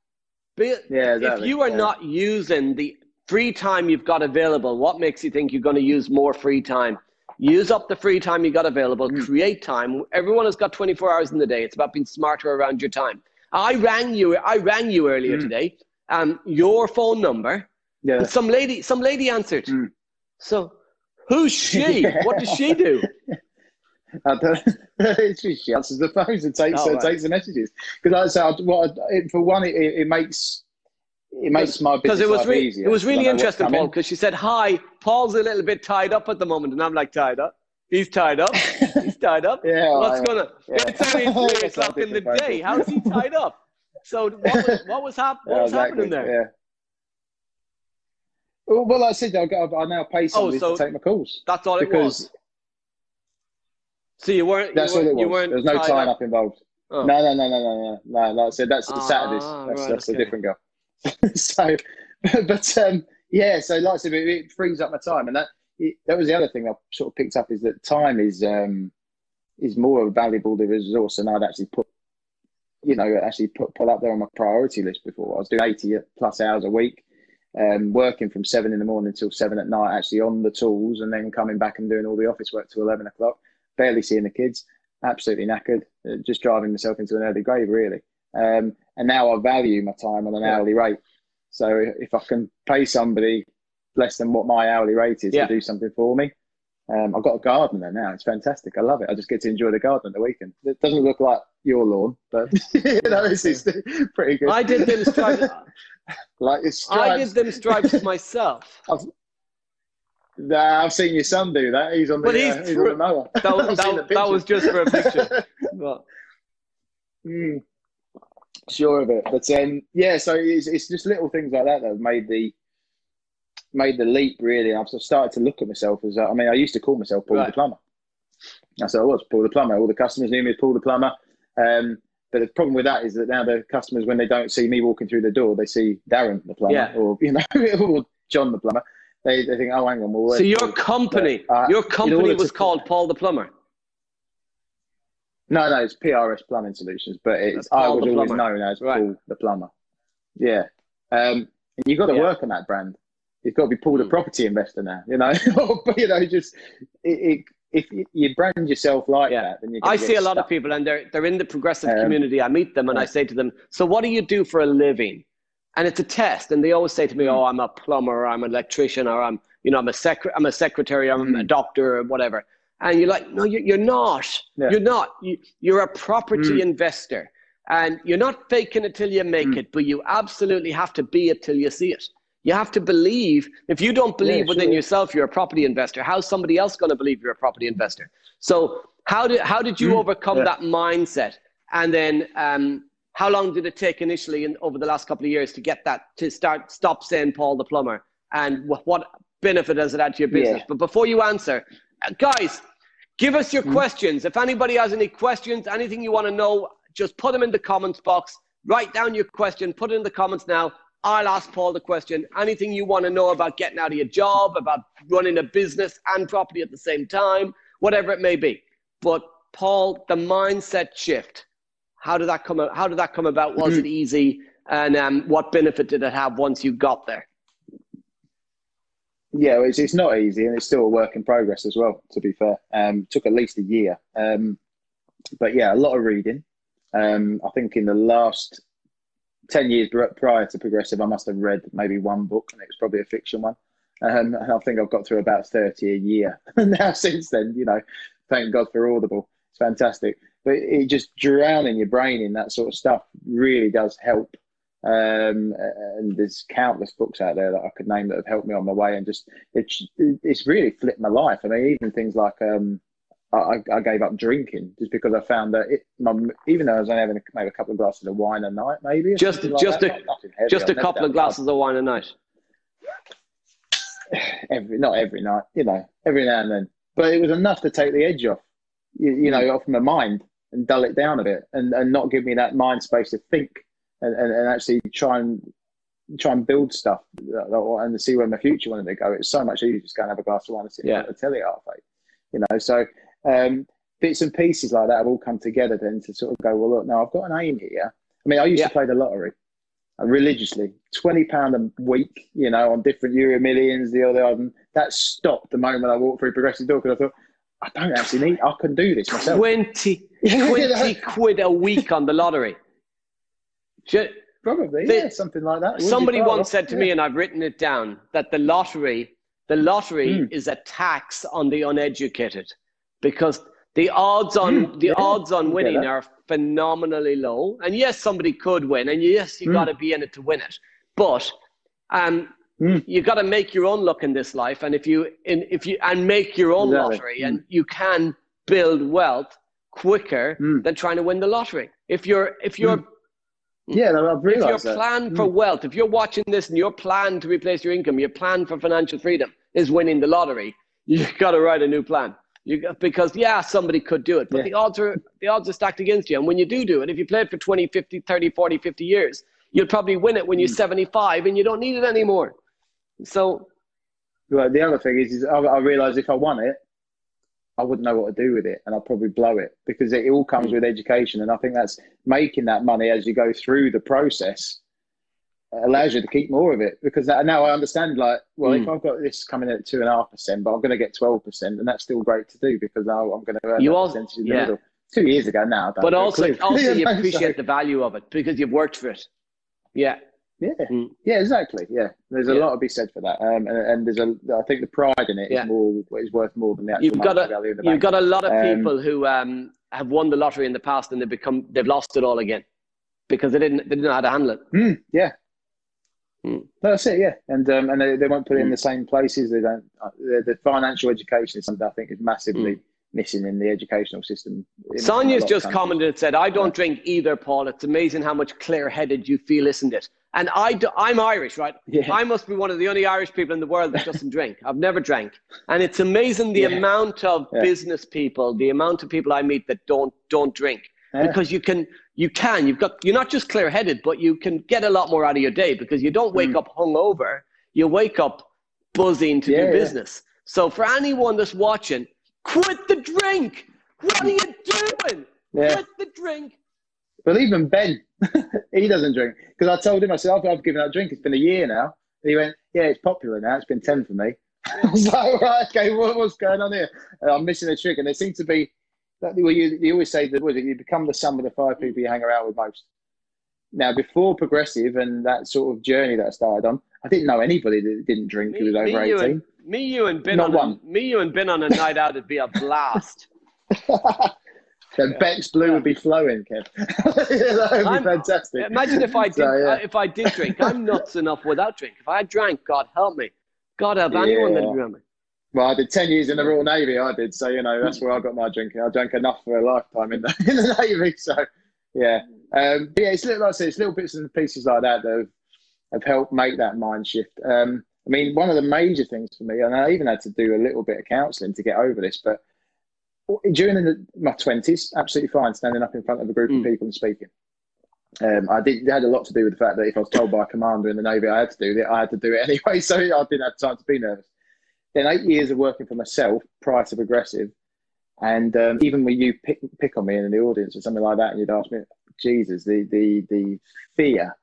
yeah, exactly. if you are yeah. not using the free time you've got available, what makes you think you're going to use more free time? Use up the free time you got available, mm. create time. Everyone has got 24 hours in the day. It's about being smarter around your time. I rang you, I rang you earlier mm. today. Um, your phone number yeah. Some lady, some lady answered. Mm. So, who's she? yeah. What does she do? I don't, she answers the phones and takes oh, uh, right. takes the messages. Because like I said, what it, for one, it, it makes it makes my business it was re- easier. It was really interesting, Paul, because she said, "Hi, Paul's a little bit tied up at the moment," and I'm like, "Tied up? He's tied up. He's tied up. yeah, what's I, gonna? Yeah. It's only three o'clock in the day. How is he tied up? So what was, what was, hap- what yeah, was exactly. happening there? Well, well, like I said, I, got, I now pay somebody so to take my calls. That's all it was. So you weren't. that's you all weren't, it You was. weren't There was no tying up. up involved. Oh. No, no, no, no, no, no, no. Like I said, that's the Ah, Saturdays. That's, right, that's okay. a different girl. so, but um, yeah. So, like I said, it, it frees up my time, and that it, that was the other thing I sort of picked up is that time is um, is more of a valuable the resource than I'd actually put. You know, actually put put up there on my priority list before. I was doing eighty plus hours a week, um, working from seven in the morning till seven at night, actually on the tools, and then coming back and doing all the office work till eleven o'clock. Barely seeing the kids, absolutely knackered, uh, just driving myself into an early grave, really. Um, and now I value my time on an Yeah. hourly rate. So if I can pay somebody less than what my hourly rate is Yeah. to do something for me, um, I've got a garden there now. It's fantastic. I love it. I just get to enjoy the garden at the weekend. It doesn't look like your lawn, but you know, it's, it's pretty good. I did them stripes. like it's I did them stripes myself. Nah, I've seen your son do that. He's on the, But he's uh, he's on the mower. That, was- that, that was just for a picture. But Mm, sure of it, but um, yeah. So it's, it's just little things like that that have made the made the leap. Really, I've sort of started to look at myself as uh, I mean, I used to call myself Paul the plumber. That's what I was, Paul the plumber. All the customers knew me as Paul the plumber. Um, but the problem with that is that now the customers, when they don't see me walking through the door, they see Darren the plumber, Yeah. or you know, or John the plumber. They, they think, oh, hang on, well, so your company, But, uh, your company was to- called Paul the Plumber. No, no, it's PRS Plumbing Solutions, but it's I was always known as Right. Paul the Plumber. Yeah, um, and you've got to Yeah. work on that brand. You've got to be Paul the Mm. Property Investor now. You know, but you know, just it, it, if you- you brand yourself like Yeah. that, then you're I see a lot of people, and they're they're in the progressive Um, community. I meet them, and I say to them, "So what do you do for a living?" And it's a test, and they always say to me, Mm. "Oh, I'm a plumber, or I'm an electrician, or I'm you know I'm a sec- I'm a secretary, I'm a Mm. doctor, or whatever." And you're like, "No, you're, you're not. Yeah. You're not. You, you're a property Mm. investor, and you're not faking it till you make Mm. it, but you absolutely have to be it till you see it." You have to believe. If you don't believe Yeah, within sure. yourself, you're a property investor. How's somebody else going to believe you're a property investor? So how did how did you Mm, overcome yeah. that mindset? And then um, how long did it take initially in, over the last couple of years to get that to start stop saying Paul the plumber? And wh- what benefit has it had to your business? Yeah. But before you answer, uh, guys, give us your Mm. questions. If anybody has any questions, anything you want to know, just put them in the comments box. Write down your question. Put it in the comments now. I'll ask Paul the question. Anything you want to know about getting out of your job, about running a business and property at the same time, whatever it may be. But Paul, the mindset shift. How did that come? How did that come about? Was it easy? And um, what benefit did it have once you got there? Yeah, it's, it's not easy, and it's still a work in progress as well. To be fair, um, took at least a year. Um, but yeah, a lot of reading. Um, I think in the last ten years prior to Progressive, I must have read maybe one book, and it was probably a fiction one. Um, and I think I've got through about thirty a year now. Since then, you know, thank God for Audible. It's fantastic. But it just drowning your brain in that sort of stuff really does help. Um, and there's countless books out there that I could name that have helped me on my way, and just it's it's really flipped my life. I mean, even things like um, I, I gave up drinking just because I found that it, my, even though I was only having maybe a couple of glasses of wine a night, maybe Just- like just that, a-. Just a couple of glasses of wine a night. every not every night, you know, every now and then. But it was enough to take the edge off, you, you know, mm. off my mind and dull it down a bit, and, and not give me that mind space to think and, and, and actually try and try and build stuff and see where my future wanted to go. It's so much easier just go and have a glass of wine and sit Yeah. yeah. the telly half eight, you know. So um, bits and pieces like that have all come together then to sort of go, well, look, now I've got an aim here. I mean, I used Yeah. to play the lottery uh, religiously, twenty pound a week, you know, on different Euro Millions, the other, and that stopped the moment I walked through Progressive Door because I thought I don't actually need, I can do this myself. 20, 20 quid a week on the lottery. Ju- Probably, The- yeah, something like that. Somebody once said to Yeah. me, and I've written it down, that the lottery, the lottery Mm. is a tax on the uneducated, because the odds on Mm, the yeah, odds on winning are phenomenally low. And yes, somebody could win, and yes, you Mm. got to be in it to win it. But um, Mm. you got to make your own luck in this life, and if you in, if you and make your own Exactly. lottery, and you can build wealth quicker Mm. than trying to win the lottery. If you're if you're Yeah, I've If your that. plan for wealth, if you're watching this and your plan to replace your income, your plan for financial freedom is winning the lottery, you've got to write a new plan. You because yeah, somebody could do it, but Yeah. the odds are the odds are stacked against you. And when you do do it, if you play it for 20, 50, 30, 40, 50 years, you'll probably win it when Mm. you're 75 and you don't need it anymore. So Well, the other thing is, is I, I realised if I won it, I wouldn't know what to do with it, and I'd probably blow it because it, all comes with education, and I think that's making that money as you go through the process allows you to keep more of it because now I understand. Like, well, if I've got this coming at two and a half percent, but I'm going to get twelve percent, and that's still great to do because now I'm going to earn You also- percentage in the yeah. middle. Two years ago now, but also clue. also you know, so- appreciate the value of it because you've worked for it. Yeah. Yeah, Mm. yeah, exactly. Yeah, there's a Yeah. lot to be said for that, um, and, and there's a. I think the pride in it is Yeah. more is worth more than the actual You've got a value in the you've bank. got a lot of Um, people who um, have won the lottery in the past and they've become they've lost it all again because they didn't they didn't know how to handle it. Mm, yeah. Mm. That's it, yeah, and um, and they, they won't put it in Mm. the same places. They don't. Uh, the, the financial education is something I think is massively missing in the educational system. in- in Sonia's just commented and said, I don't drink either, Paul. It's amazing how much clear headed you feel, isn't it? And I do, I'm Irish, right? Yeah. I must be one of the only Irish people in the world that doesn't drink. I've never drank. And it's amazing the Yeah. amount of Yeah. business people, the amount of people I meet that don't don't drink. Because you can you can, you've got you're not just clear headed, but you can get a lot more out of your day because you don't wake Mm. up hungover, you wake up buzzing to Yeah, do yeah. business. So for anyone that's watching, quit the drink. What are you doing? Yeah. Quit the drink. But even Ben, he doesn't drink because I told him I said I've, I've given up drink. It's been a year now. And he went, "Yeah, it's popular now. It's been ten for me." I was like, "Right, okay, what, what's going on here?" And I'm missing a trick, and there seems to be. That, well, you, you always say that was it, you become the sum of the five people you hang around with most. Now, before progressive and that sort of journey that I started on, I didn't know anybody that didn't drink who was over eighteen. and, me, you and Ben Not on a, one. me, you and Ben on a night out would be a blast. Then Beck's Blue would be flowing, Kev. that would be I'm- fantastic. Imagine if I did So, yeah. uh, if I did drink. I'm nuts enough without drink. If I drank, God help me. God help anyone that Yeah. remember. Well, I did 10 years in the Royal Navy, I did. So, you know, that's where I got my drinking. I drank enough for a lifetime in the, in the Navy. So, yeah. Um, but yeah, it's little, like I said, it's little bits and pieces like that that have, have helped make that mind shift. Um, I mean, one of the major things for me, and I even had to do a little bit of counselling to get over this, but during the, my 20s, absolutely fine standing up in front of a group Mm. of people and speaking. Um, I did, it had a lot to do with the fact that if I was told by a commander in the Navy I had to do it, I had to do it anyway. So I didn't have time to be nervous. Then eight years of working for myself prior to Progressive, and um, even when you pick, pick on me in the audience or something like that, and you'd ask me, Jesus, the the the fear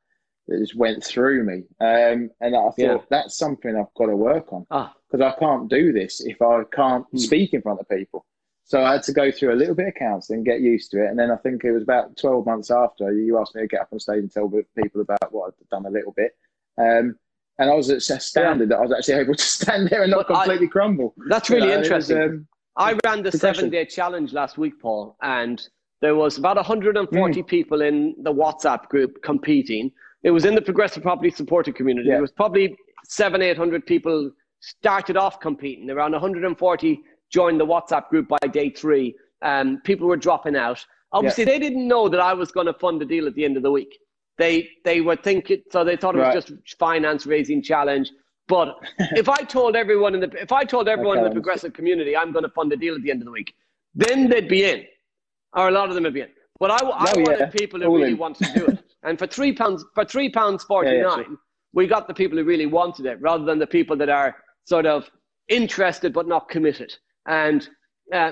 that just went through me, um, and I thought Yeah. that's something I've got to work on Ah, because I can't do this if I can't Hmm. speak in front of people. So I had to go through a little bit of counselling, get used to it, and then I think it was about twelve months after you asked me to get up on stage and tell people about what I'd done a little bit. Um, and I was astounded that I was actually able to stand there and not But I- completely crumble. that's You really know, it was, interesting. um, I ran the seven day challenge last week, Paul, and there was about 140 people in the WhatsApp group competing. It was in the progressive property supporter community. Yeah. There was probably seven, 800 people started off competing. Around 140 joined the WhatsApp group by day three. Um, people were dropping out. Obviously, they didn't know that I was going to fund the deal at the end of the week. They they were thinking so they thought it was Right. just finance raising challenge. But if I told everyone in the if I told everyone in the progressive community I'm going to fund a deal at the end of the week, then they'd be in, or a lot of them would be in. But I, I Oh, wanted yeah. people who All really in. wanted to do it, and for three pounds for three pounds forty nine, Yeah, yeah, we got the people who really wanted it, rather than the people that are sort of interested but not committed. And uh,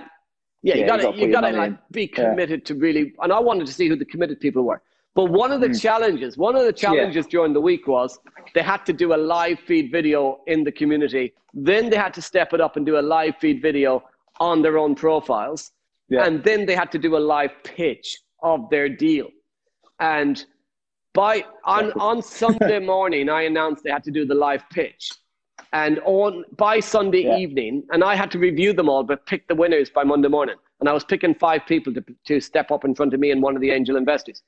yeah, you got you to gotta you got to like be committed to really. And I wanted to see who the committed people were. But one of the Mm. challenges, one of the challenges during the week was they had to do a live feed video in the community. Then they had to step it up and do a live feed video on their own profiles. Yeah. And then they had to do a live pitch of their deal. And by on, on Sunday morning, I announced they had to do the live pitch. And on by Sunday Yeah. evening, and I had to review them all, but pick the winners by Monday morning. And I was picking five people to, to step up in front of me and one of the angel investors.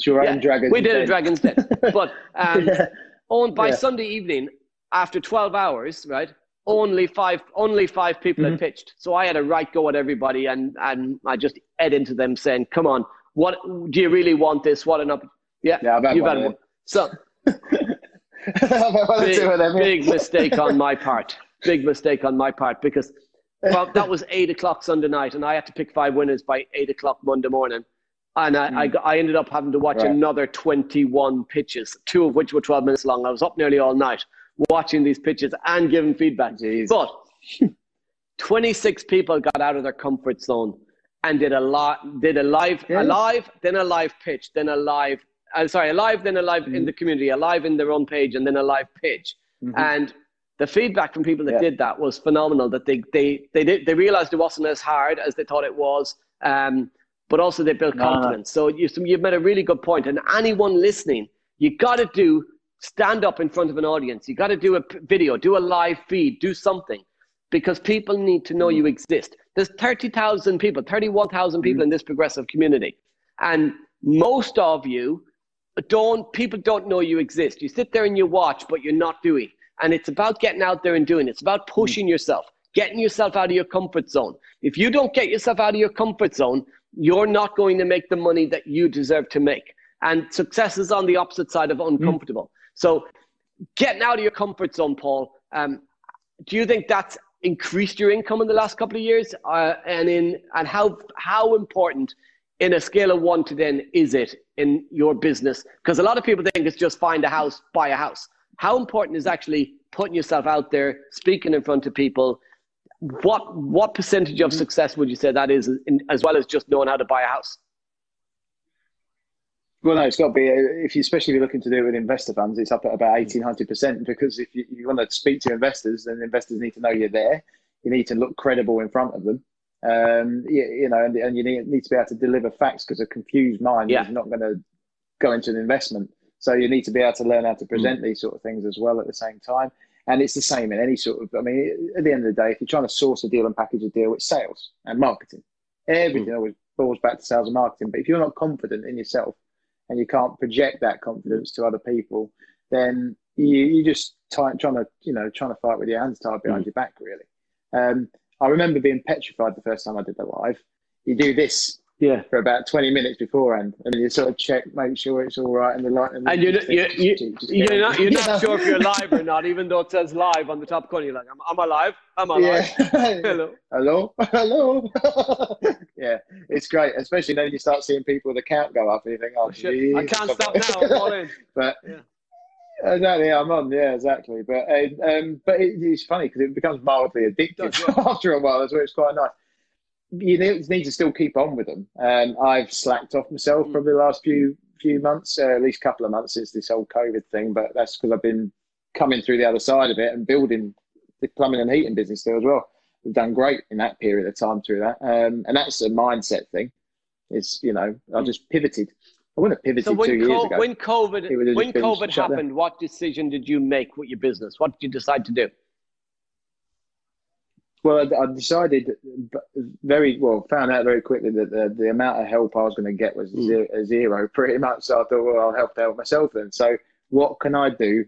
Your Yeah, own dragon. we did a Dragon's Den. But um, Yeah. on by Yeah. Sunday evening, after 12 hours, right, only five only five people Mm-hmm. had pitched. So I had a right go at everybody, and and I just ed into them saying, "Come on, what do you really want this? What an up." Yeah, Yeah, I've had you've one, had one. So I've had one or big, two of them, yeah. big mistake on my part. Big mistake on my part because well, that was eight o'clock Sunday night, and I had to pick five winners by eight o'clock Monday morning. And I, I, I ended up having to watch Right. another 21 pitches, two of which were 12 minutes long. I was up nearly all night watching these pitches and giving feedback. Jeez. But 26 people got out of their comfort zone and did a lot, did a live, Yeah. a live, then a live pitch, then a live, uh, sorry, a live, then a live Mm-hmm. in the community, a live in their own page, and then a live pitch. And the feedback from people that Yeah. did that was phenomenal. That they they they did they realized it wasn't as hard as they thought it was, um, but also they built No, no. confidence. So you you've made a really good point. And anyone listening, you got to do stand up in front of an audience. You got to do a video, do a live feed, do something, because people need to know Mm. you exist. There's thirty thousand people, thirty one thousand people Mm. in this progressive community, and most of you don't people don't know you exist. You sit there and you watch, but you're not doing. And it's about getting out there and doing. It's about pushing yourself, getting yourself out of your comfort zone. If you don't get yourself out of your comfort zone, you're not going to make the money that you deserve to make. And success is on the opposite side of uncomfortable. So getting out of your comfort zone, Paul, um, do you think that's increased your income in the last couple of years? Uh, and in and how how important in a scale of one to ten is it in your business? Because a lot of people think it's just find a house, buy a house. How important is actually putting yourself out there, speaking in front of people? What what percentage of success would you say that is, in, as well as just knowing how to buy a house? Well, no, it's got to be, if you, especially if you're looking to do it with investor funds, it's up at about 1800% because if you, you want to speak to investors, then investors need to know you're there. You need to look credible in front of them. Um, you, you know, and, and you need, need to be able to deliver facts because a confused mind Yeah. is not going to go into an investment. So you need to be able to learn how to present these sort of things as well at the same time. And it's the same in any sort of, I mean, at the end of the day, if you're trying to source a deal and package a deal, it's sales and marketing. Everything always falls back to sales and marketing. But if you're not confident in yourself and you can't project that confidence to other people, then you, you just try, trying to, you know, trying to fight with your hands tied behind your back, really. Um, I remember being petrified the first time I did the live. You do this Yeah. for about 20 minutes beforehand and you sort of check, make sure it's all right and the light. And you're, just you're, think, you just- just you're not, you're You not sure if you're live or not, even though it says live on the top corner. You're like, am, am I live? Am I live? Yeah. Hello. hello, hello. yeah, it's great, especially then you start seeing people with the count go up and you think, oh, Shit, I can't stop now. I'm but Yeah. exactly, I'm on. Yeah, exactly. But um, but it, it's funny because it becomes mildly addictive after a while. That's where it's quite nice. You need, to still keep on with them. Um, I've slacked off myself Mm. probably the last few few months, uh, at least a couple of months since this whole COVID thing. But that's because I've been coming through the other side of it and building the plumbing and heating business still as well. We've done great in that period of time through that, um, and that's a mindset thing. It's you know I just pivoted. I wouldn't have pivoted So when, two years ago. when COVID It would have when COVID happened, what decision did you make with your business? What did you decide to do? Well, I, I decided very well, found out very quickly that the, the amount of help I was going to get was Mm. zero, a zero, pretty much. So I thought, well, I'll help to help myself then. So, what can I do?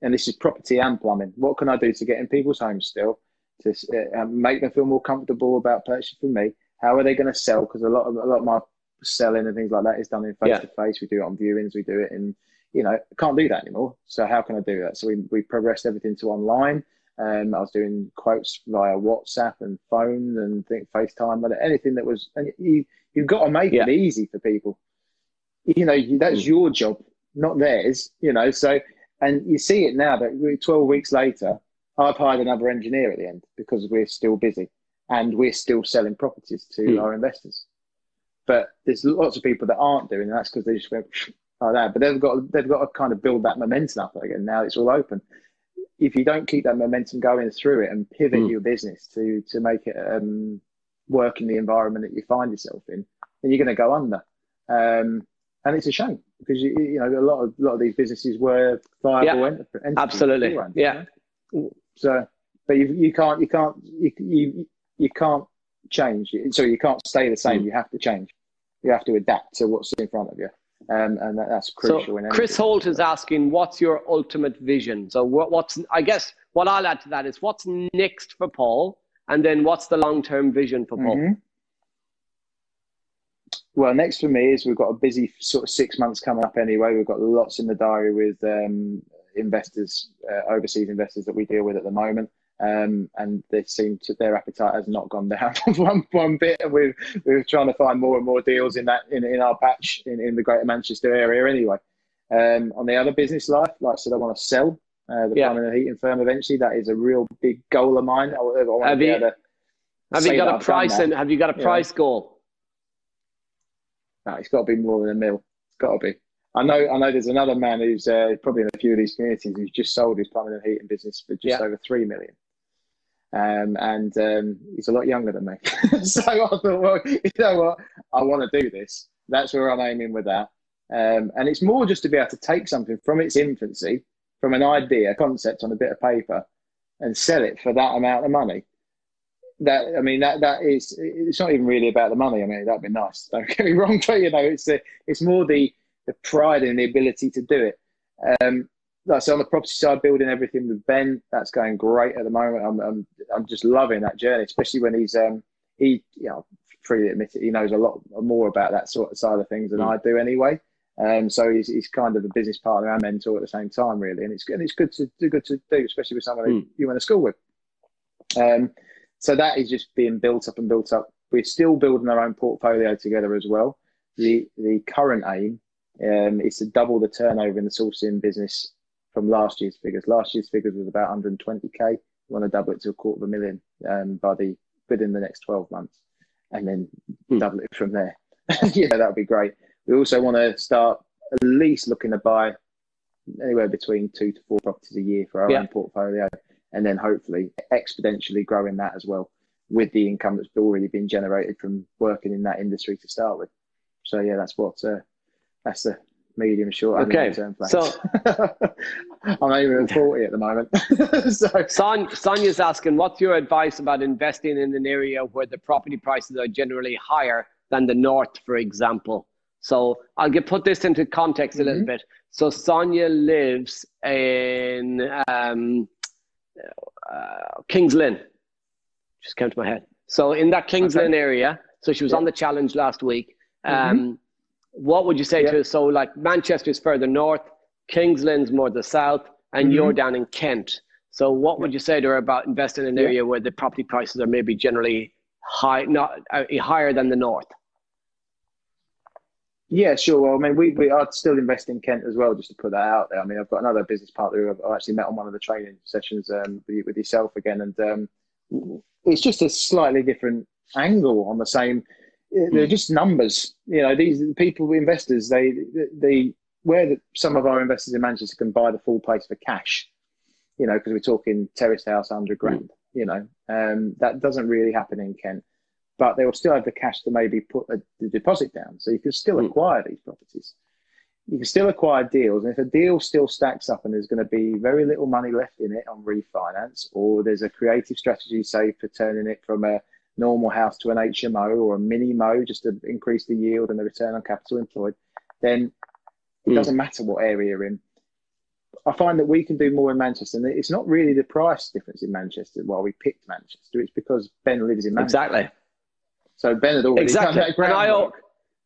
And this is property and plumbing. What can I do to get in people's homes still to uh, make them feel more comfortable about purchasing from me? How are they going to sell? Because a lot of a lot of my selling and things like that is done in face to face. We do it on viewings. We do it in, you know, can't do that anymore. So how can I do that? So we we progressed everything to online. Um, I was doing quotes via WhatsApp and phone and think FaceTime, but anything that was. And you you've got to make Yeah. it easy for people. You know, that's Mm. your job, not theirs. You know, so and you see it now that 12 weeks later, I've hired another engineer at the end because we're still busy and we're still selling properties to Mm. our investors. But there's lots of people that aren't doing that. That's because they just went like that. But they've got they've got to kind of build that momentum up again. Now it's all open. If you don't keep that momentum going through it and pivot Mm. your business to to make it um, work in the environment that you find yourself in, then you're going to go under. Um, and it's a shame because you, you know a lot of a lot of these businesses were viable Yeah, entities absolutely. beforehand, Yeah. So, but you you can't you can't you you, you can't change. So you can't stay the same. Mm. You have to change. You have to adapt to what's in front of you, um, and that, that's crucial. So Chris. Holt is asking, what's your ultimate vision? So what, what's I guess what I'll add to that is what's next for Paul, and then what's the long term vision for Paul? Mhm. well, next for me is we've got a busy sort of six months coming up anyway. We've got lots in the diary with um, investors, uh, overseas investors that we deal with at the moment. Um, and they seem to their appetite has not gone down one one bit. And we're we're trying to find more and more deals in that in, in our patch in, in the Greater Manchester area anyway. Um, on the other business life, like I said, I want to sell uh, the yeah. plumbing and heating firm eventually. That is a real big goal of mine. I, I have you, have you got a price and have you got a price yeah. goal? No, it's got to be more than a mil. It's got to be. I know. I know. There's another man who's uh, probably in a few of these communities who's just sold his plumbing and heating business for just yeah. over three million. Um, and um, he's a lot younger than me. so I thought, well, you know what? I want to do this. That's where I'm aiming with that. Um, and it's more just to be able to take something from its infancy, from an idea, concept on a bit of paper, and sell it for that amount of money. That I mean, that that is. It's not even really about the money. I mean, that'd be nice. Don't get me wrong, but you know, it's the, it's more the the pride and the ability to do it. Um, like so on the property side, building everything with Ben, that's going great at the moment. I'm I'm, I'm just loving that journey, especially when he's um he you know freely admit it, he knows a lot more about that sort of side of things than mm. I do anyway. Um, so he's, he's kind of a business partner and mentor at the same time, really, and it's and it's good to do, good to do, especially with someone mm. you went to school with. Um, so that is just being built up and built up. We're still building our own portfolio together as well. The the current aim um, is to double the turnover in the sourcing business from last year's figures. Last year's figures was about 120k. We want to double it to a quarter of a million um, by the within the next 12 months, and then hmm. double it from there. yeah, that would be great. We also want to start at least looking to buy anywhere between two to four properties a year for our yeah. own portfolio, and then hopefully exponentially growing that as well with the income that's already been generated from working in that industry to start with. So yeah, that's what uh, that's the medium, short, okay. long term plans. So I'm even 40 at the moment. so Son, Sonia's asking, what's your advice about investing in an area where the property prices are generally higher than the north, for example? So I'll get put this into context a mm-hmm. little bit. So Sonia lives in um, uh, Kings Lynn. Just came to my head. So in that Kings okay. Lynn area, so she was yeah. on the challenge last week. Mm-hmm. Um, mm-hmm. What would you say yeah. to so like Manchester's further north, Kings Lynn's more the south, and mm-hmm. you're down in Kent. So what would you say to her about investing in an area where the property prices are maybe generally high, not uh, higher than the north? Yeah, sure. Well, I mean, we, we are still invest in Kent as well, just to put that out there. I mean, I've got another business partner who I've actually met on one of the training sessions um, with, with yourself again, and um, it's just a slightly different angle on the same. They're hmm. just numbers, you know. These people, investors, they they where the, some of our investors in Manchester can buy the full place for cash, you know, because we're talking terraced house under grand, mm. you know, um, that doesn't really happen in Kent but they will still have the cash to maybe put a, the deposit down. So you can still mm. acquire these properties. You can still acquire deals. And if a deal still stacks up and there's going to be very little money left in it on refinance, or there's a creative strategy, say, for turning it from a normal house to an HMO or a mini mo just to increase the yield and the return on capital employed, then it mm. doesn't matter what area you're in. I find that we can do more in Manchester. And it's not really the price difference in Manchester why we picked Manchester. It's because Ben lives in Manchester. Exactly. So Ben had already exactly. done that groundwork. And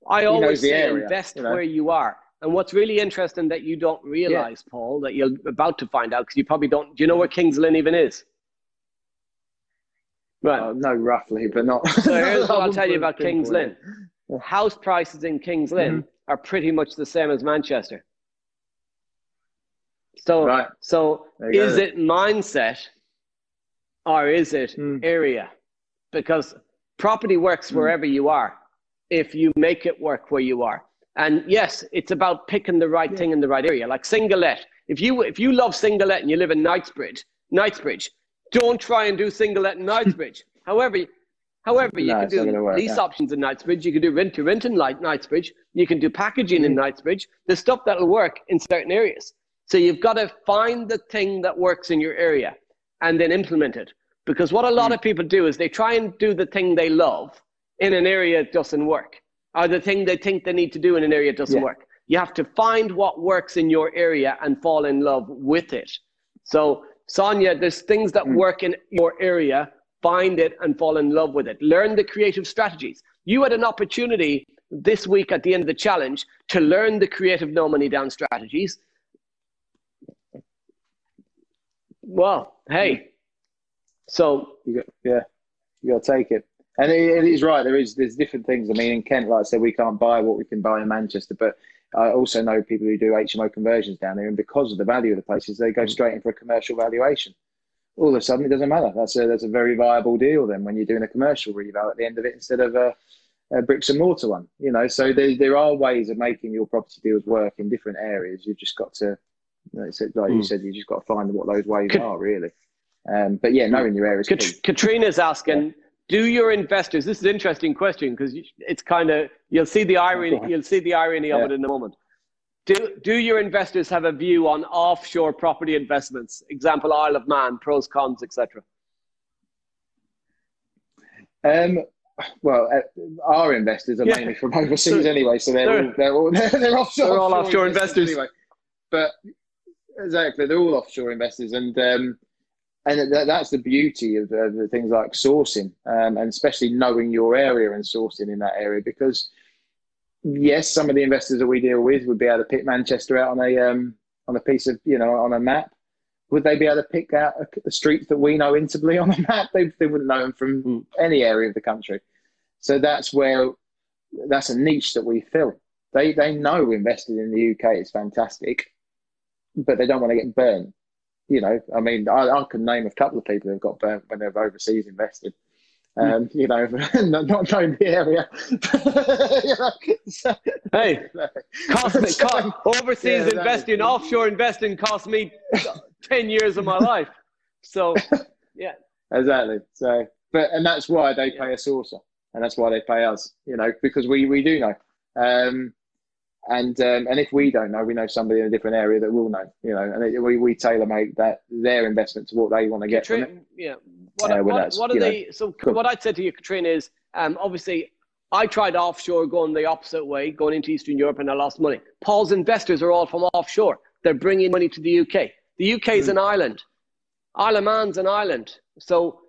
I, I always say area, invest you know? where you are. And what's really interesting that you don't realize, yeah. Paul, that you're about to find out because you probably don't. Do you know where Kings Lynn even is? Right. Uh, no, roughly, but not. So here's what I'll tell you about Kings Lynn. House prices in Kings Lynn mm-hmm. are pretty much the same as Manchester. So, right. so is it mindset or is it mm. area? Because property works hmm. wherever you are if you make it work where you are. And yes, it's about picking the right yeah. thing in the right area. Like single let. If you if you love single let and you live in Knightsbridge, Knightsbridge, don't try and do single let in Knightsbridge. however, however, you no, can do work, lease yeah. options in Knightsbridge. You can do rent to rent in Knightsbridge. You can do packaging mm. in Knightsbridge. There's stuff that'll work in certain areas. So you've got to find the thing that works in your area and then implement it. Because what a lot mm. of people do is they try and do the thing they love in an area that doesn't work, or the thing they think they need to do in an area that doesn't yeah. work. You have to find what works in your area and fall in love with it. So, Sonia, there's things that mm. work in your area, find it and fall in love with it. Learn the creative strategies. You had an opportunity this week at the end of the challenge to learn the creative no money down strategies. Well, hey, so you got, yeah, you got to take it. And it, it is right. There is there's different things. I mean, in Kent, like I said, we can't buy what we can buy in Manchester, but I also know people who do HMO conversions down there, and because of the value of the places, they go straight in for a commercial valuation. All of a sudden, it doesn't matter. That's a that's a very viable deal then when you're doing a commercial reval at the end of it instead of a, a bricks and mortar one. You know, so there there are ways of making your property deals work in different areas. You've just got to, like mm. you hmm. said, you just got to find what those ways are really. Um, but yeah, knowing your areas. Kat- Katrina's asking. Yeah do your investors this is an interesting question because it's kind of you'll see the irony you'll see the irony of yeah. it in a moment do, do your investors have a view on offshore property investments example isle of man pros cons etc um, well, uh, our investors are yeah. mainly from overseas so, anyway, so they're, all, they're all they're, they're offshore. They're all offshore investors, investors. anyway. But exactly, they're all offshore investors, and um, and that, that's the beauty of, of things like sourcing, um, and especially knowing your area and sourcing in that area. Because yes, some of the investors that we deal with would be able to pick Manchester out on a um, on a piece of you know on a map. Would they be able to pick out a, a streets that we know intimately on a map? They, they wouldn't know them from mm. any area of the country. So that's where that's a niche that we fill. They they know investing in the UK is fantastic, but they don't want to get burnt you know, I mean, I, I can name a couple of people who've got burnt when they've overseas invested. Um, you know, not, not knowing the area. hey, cost me, cost, overseas yeah, investing, offshore investing cost me 10 years of my life. So, yeah. Exactly. So, but, and that's why they pay a sourcer and that's why they pay us, you know, because we, we do know. Um, and um, and if we don't know, we know somebody in a different area that will know. You know, and it, we we tailor make that their investment to what they want to get Katrina, from it. Yeah. What, uh, what, what are they? Know, so cool. what I'd say to you, Katrina, is um, obviously I tried offshore, going the opposite way, going into Eastern Europe, and I lost money. Paul's investors are all from offshore. They're bringing money to the UK. The UK is mm. an island. Isle of Man's an island. So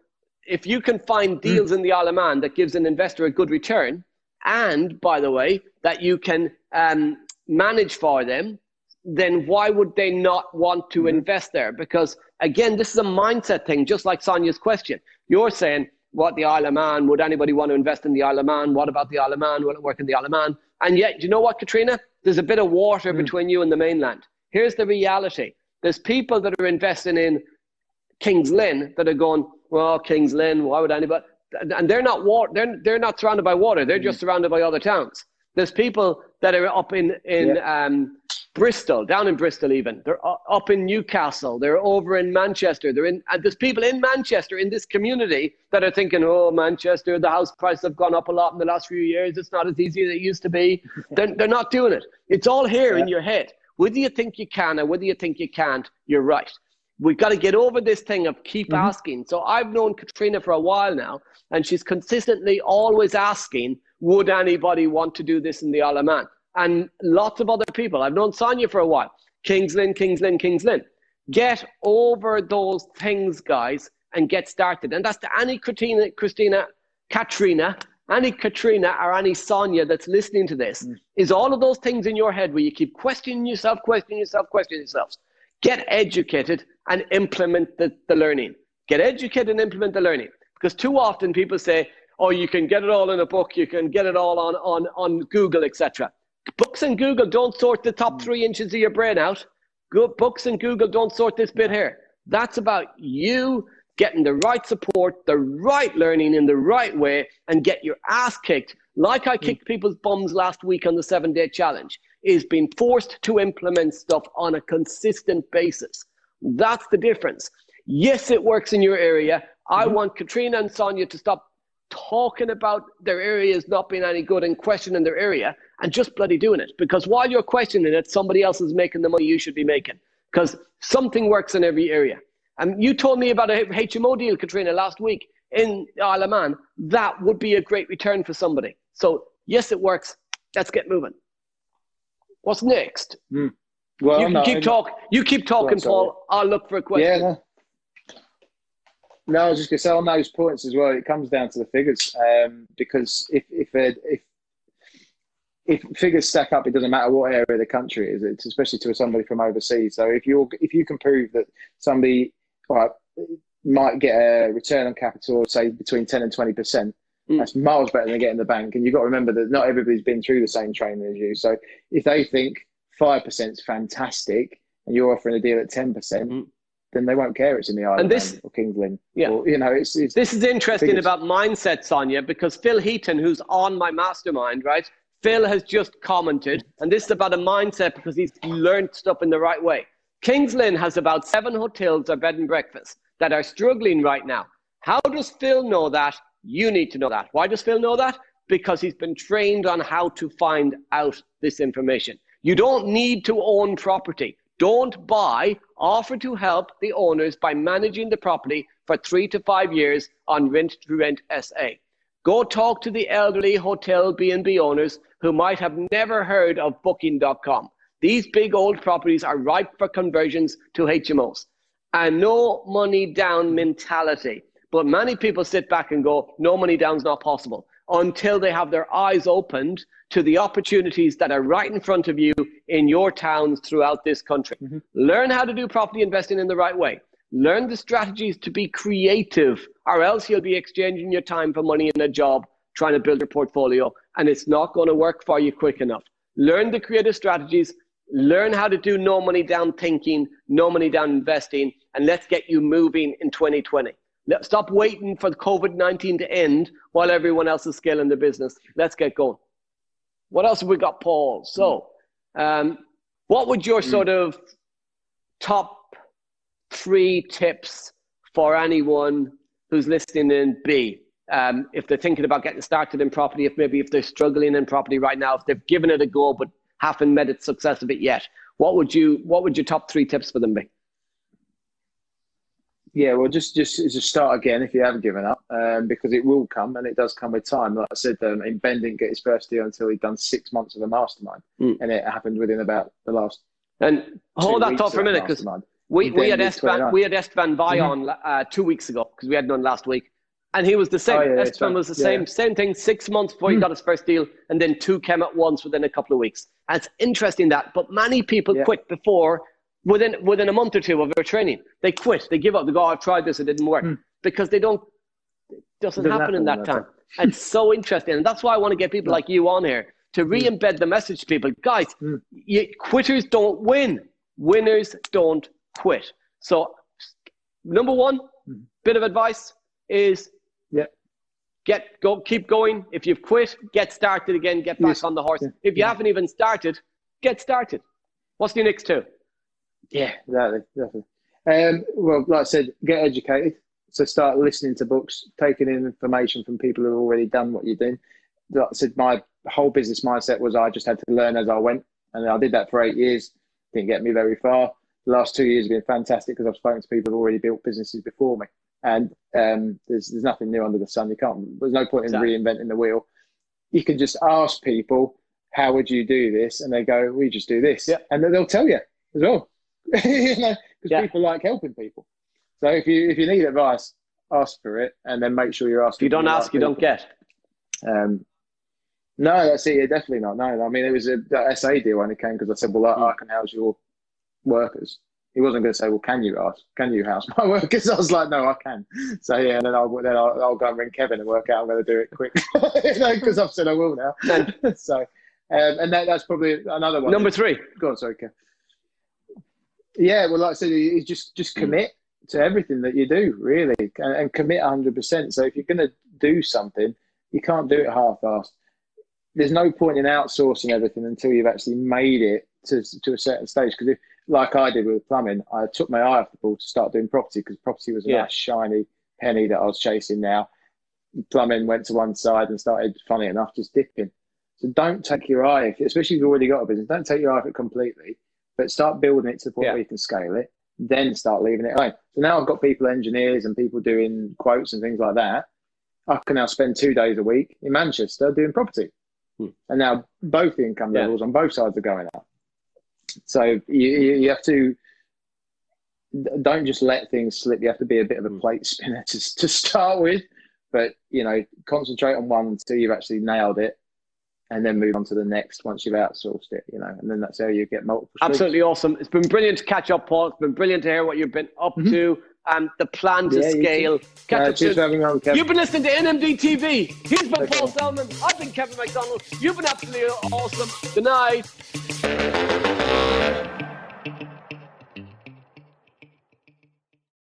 if you can find hmm. deals mm. in the Isle of Man that gives an investor a good return, and by the way, that you can um, manage for them, then why would they not want to mm-hmm. invest there? Because again, this is a mindset thing, just like Sonia's question. You're saying, what the Isle of Man? Would anybody want to invest in the Isle of Man? What about the Isle of Man? Will it work in the Isle of Man? And yet, you know what, Katrina? There's a bit of water mm. between you and the mainland. Here's the reality. There's people that are investing in King's Lynn that are going, well, King's Lynn, why would anybody? And they're not water, they're, they're not surrounded by water. They're just surrounded by other towns. There's people that are up in in yeah. um, Bristol, down in Bristol even. They're up in Newcastle. They're over in Manchester. They're in. And there's people in Manchester in this community that are thinking, "Oh, Manchester, the house prices have gone up a lot in the last few years. It's not as easy as it used to be." they're, they're not doing it. It's all here yeah. in your head. Whether you think you can or whether you think you can't, you're right. We've got to get over this thing of keep mm-hmm. asking. So I've known Katrina for a while now, and she's consistently always asking would anybody want to do this in the Isle of Man? And lots of other people. I've known Sonia for a while. Kings Lynn, Kings Lynn, Kings Lynn. Get over those things, guys, and get started. And that's to any Christina, Christina, Katrina, any Katrina or any Sonia that's listening to this, mm. is all of those things in your head where you keep questioning yourself, questioning yourself, questioning yourselves. Get educated and implement the, the learning. Get educated and implement the learning. Because too often people say, oh, you can get it all in a book, you can get it all on, on, on Google, etc. Books and Google don't sort the top mm. three inches of your brain out. Good books and Google don't sort this bit here. That's about you getting the right support, the right learning in the right way, and get your ass kicked, like I mm. kicked people's bums last week on the seven day challenge, is being forced to implement stuff on a consistent basis. That's the difference. Yes, it works in your area. I mm-hmm. want Katrina and Sonia to stop talking about their areas not being any good and questioning their area and just bloody doing it. Because while you're questioning it, somebody else is making the money you should be making. Because something works in every area. And you told me about a HMO deal, Katrina, last week in Isle of Man. That would be a great return for somebody. So, yes, it works. Let's get moving. What's next? Mm. Well, you no, keep talk. You keep talking, Paul. I'll look for a question. Yeah, no. No, I was just going to say on those points as well. It comes down to the figures um, because if if if if figures stack up, it doesn't matter what area of the country it is. It's especially to somebody from overseas. So if you if you can prove that somebody right, might get a return on capital, say between ten and twenty percent, mm. that's miles better than getting the bank. And you've got to remember that not everybody's been through the same training as you. So if they think five percent is fantastic, and you're offering a deal at ten percent. Mm then they won't care it's in the Isle and this, or Kings Lynn. Yeah. Or, you know, it's, it's This is interesting about mindset, Sonia, because Phil Heaton, who's on my mastermind, right? Phil has just commented, and this is about a mindset because he's learned stuff in the right way. Kings Lynn has about seven hotels or bed and breakfasts that are struggling right now. How does Phil know that? You need to know that. Why does Phil know that? Because he's been trained on how to find out this information. You don't need to own property. Don't buy, offer to help the owners by managing the property for three to five years on Rent to Rent SA. Go talk to the elderly hotel B&B owners who might have never heard of booking.com. These big old properties are ripe for conversions to HMOs. And no money down mentality. But many people sit back and go, no money down is not possible until they have their eyes opened to the opportunities that are right in front of you in your towns throughout this country. Mm-hmm. Learn how to do property investing in the right way. Learn the strategies to be creative, or else you'll be exchanging your time for money in a job trying to build your portfolio, and it's not going to work for you quick enough. Learn the creative strategies, learn how to do no money down thinking, no money down investing, and let's get you moving in 2020. Stop waiting for COVID 19 to end while everyone else is scaling their business. Let's get going. What else have we got, Paul? So, um, what would your sort of top three tips for anyone who's listening in be? Um, if they're thinking about getting started in property, if maybe if they're struggling in property right now, if they've given it a go but haven't met its success of it yet, what would you what would your top three tips for them be? Yeah, well, just just just start again if you haven't given up, um, because it will come and it does come with time. Like I said, um, Ben didn't get his first deal until he'd done six months of a mastermind, mm. and it happened within about the last. And hold that thought for a minute, because we, we had Esteban we had Esteban Vai mm-hmm. on uh, two weeks ago because we had none last week, and he was the same. Oh, yeah, Esteban was the same yeah. same thing. Six months before he mm. got his first deal, and then two came at once within a couple of weeks. And it's interesting that, but many people yeah. quit before within within a month or two of their training. They quit. They give up. They go, oh, I've tried this. It didn't work mm. because they don't. It doesn't, doesn't happen, happen in that time. time. it's so interesting, and that's why I want to get people like you on here to hmm. re-embed the message to people. Guys, mm. you, quitters don't win. Winners don't quit. So, number one mm. bit of advice is yeah. Get go, keep going. If you've quit, get started again. Get back yes. on the horse. Yeah. If you yeah. haven't even started, get started. What's the next two? Yeah, exactly. exactly. Um, well, like I said, get educated. So start listening to books, taking in information from people who have already done what you're doing. Like I said, my whole business mindset was I just had to learn as I went, and I did that for eight years. Didn't get me very far. The last two years have been fantastic because I've spoken to people who've already built businesses before me, and um, there's there's nothing new under the sun. You can't. There's no point in exactly. reinventing the wheel. You can just ask people, "How would you do this?" and they go, "We just do this," yeah. and they'll tell you as well. you know, because yeah. people like helping people. So if you if you need advice, ask for it, and then make sure you're asking. If you don't ask, you don't get. Um, no, that's it. Yeah, definitely not. No, I mean it was a SA deal when it came because I said, "Well, I, I can house your workers." He wasn't going to say, "Well, can you ask? Can you house my workers?" I was like, "No, I can." So yeah, and then I'll then I'll, I'll go and ring Kevin and work out I'm going to do it quick, you know, because I've said I will now. so, um, and that, that's probably another one. Number three. Go on, sorry, Kevin. Yeah, well, like I said, you just just mm. commit to everything that you do, really, and, and commit 100%. So if you're going to do something, you can't do it half-assed. There's no point in outsourcing everything until you've actually made it to, to a certain stage. Because if, like I did with plumbing, I took my eye off the ball to start doing property because property was a yeah. nice shiny penny that I was chasing now. Plumbing went to one side and started, funny enough, just dipping. So don't take your eye, especially if you've already got a business, don't take your eye off it completely but start building it to the point yeah. where you can scale it. Then start leaving it alone. So now I've got people, engineers, and people doing quotes and things like that. I can now spend two days a week in Manchester doing property, hmm. and now both the income yeah. levels on both sides are going up. So you, you have to don't just let things slip. You have to be a bit of a hmm. plate spinner to, to start with, but you know, concentrate on one until you've actually nailed it, and then move on to the next once you've outsourced it, you know, and then that's how you get multiple. Streams. Absolutely awesome. It's been brilliant to catch up, Paul. It's been brilliant to hear what you've been up mm-hmm. to and the plan to yeah, scale. Catch uh, up having on, Kevin. You've been listening to NMD TV. He's been okay. Paul Selman. I've been Kevin McDonnell. You've been absolutely awesome. Good night.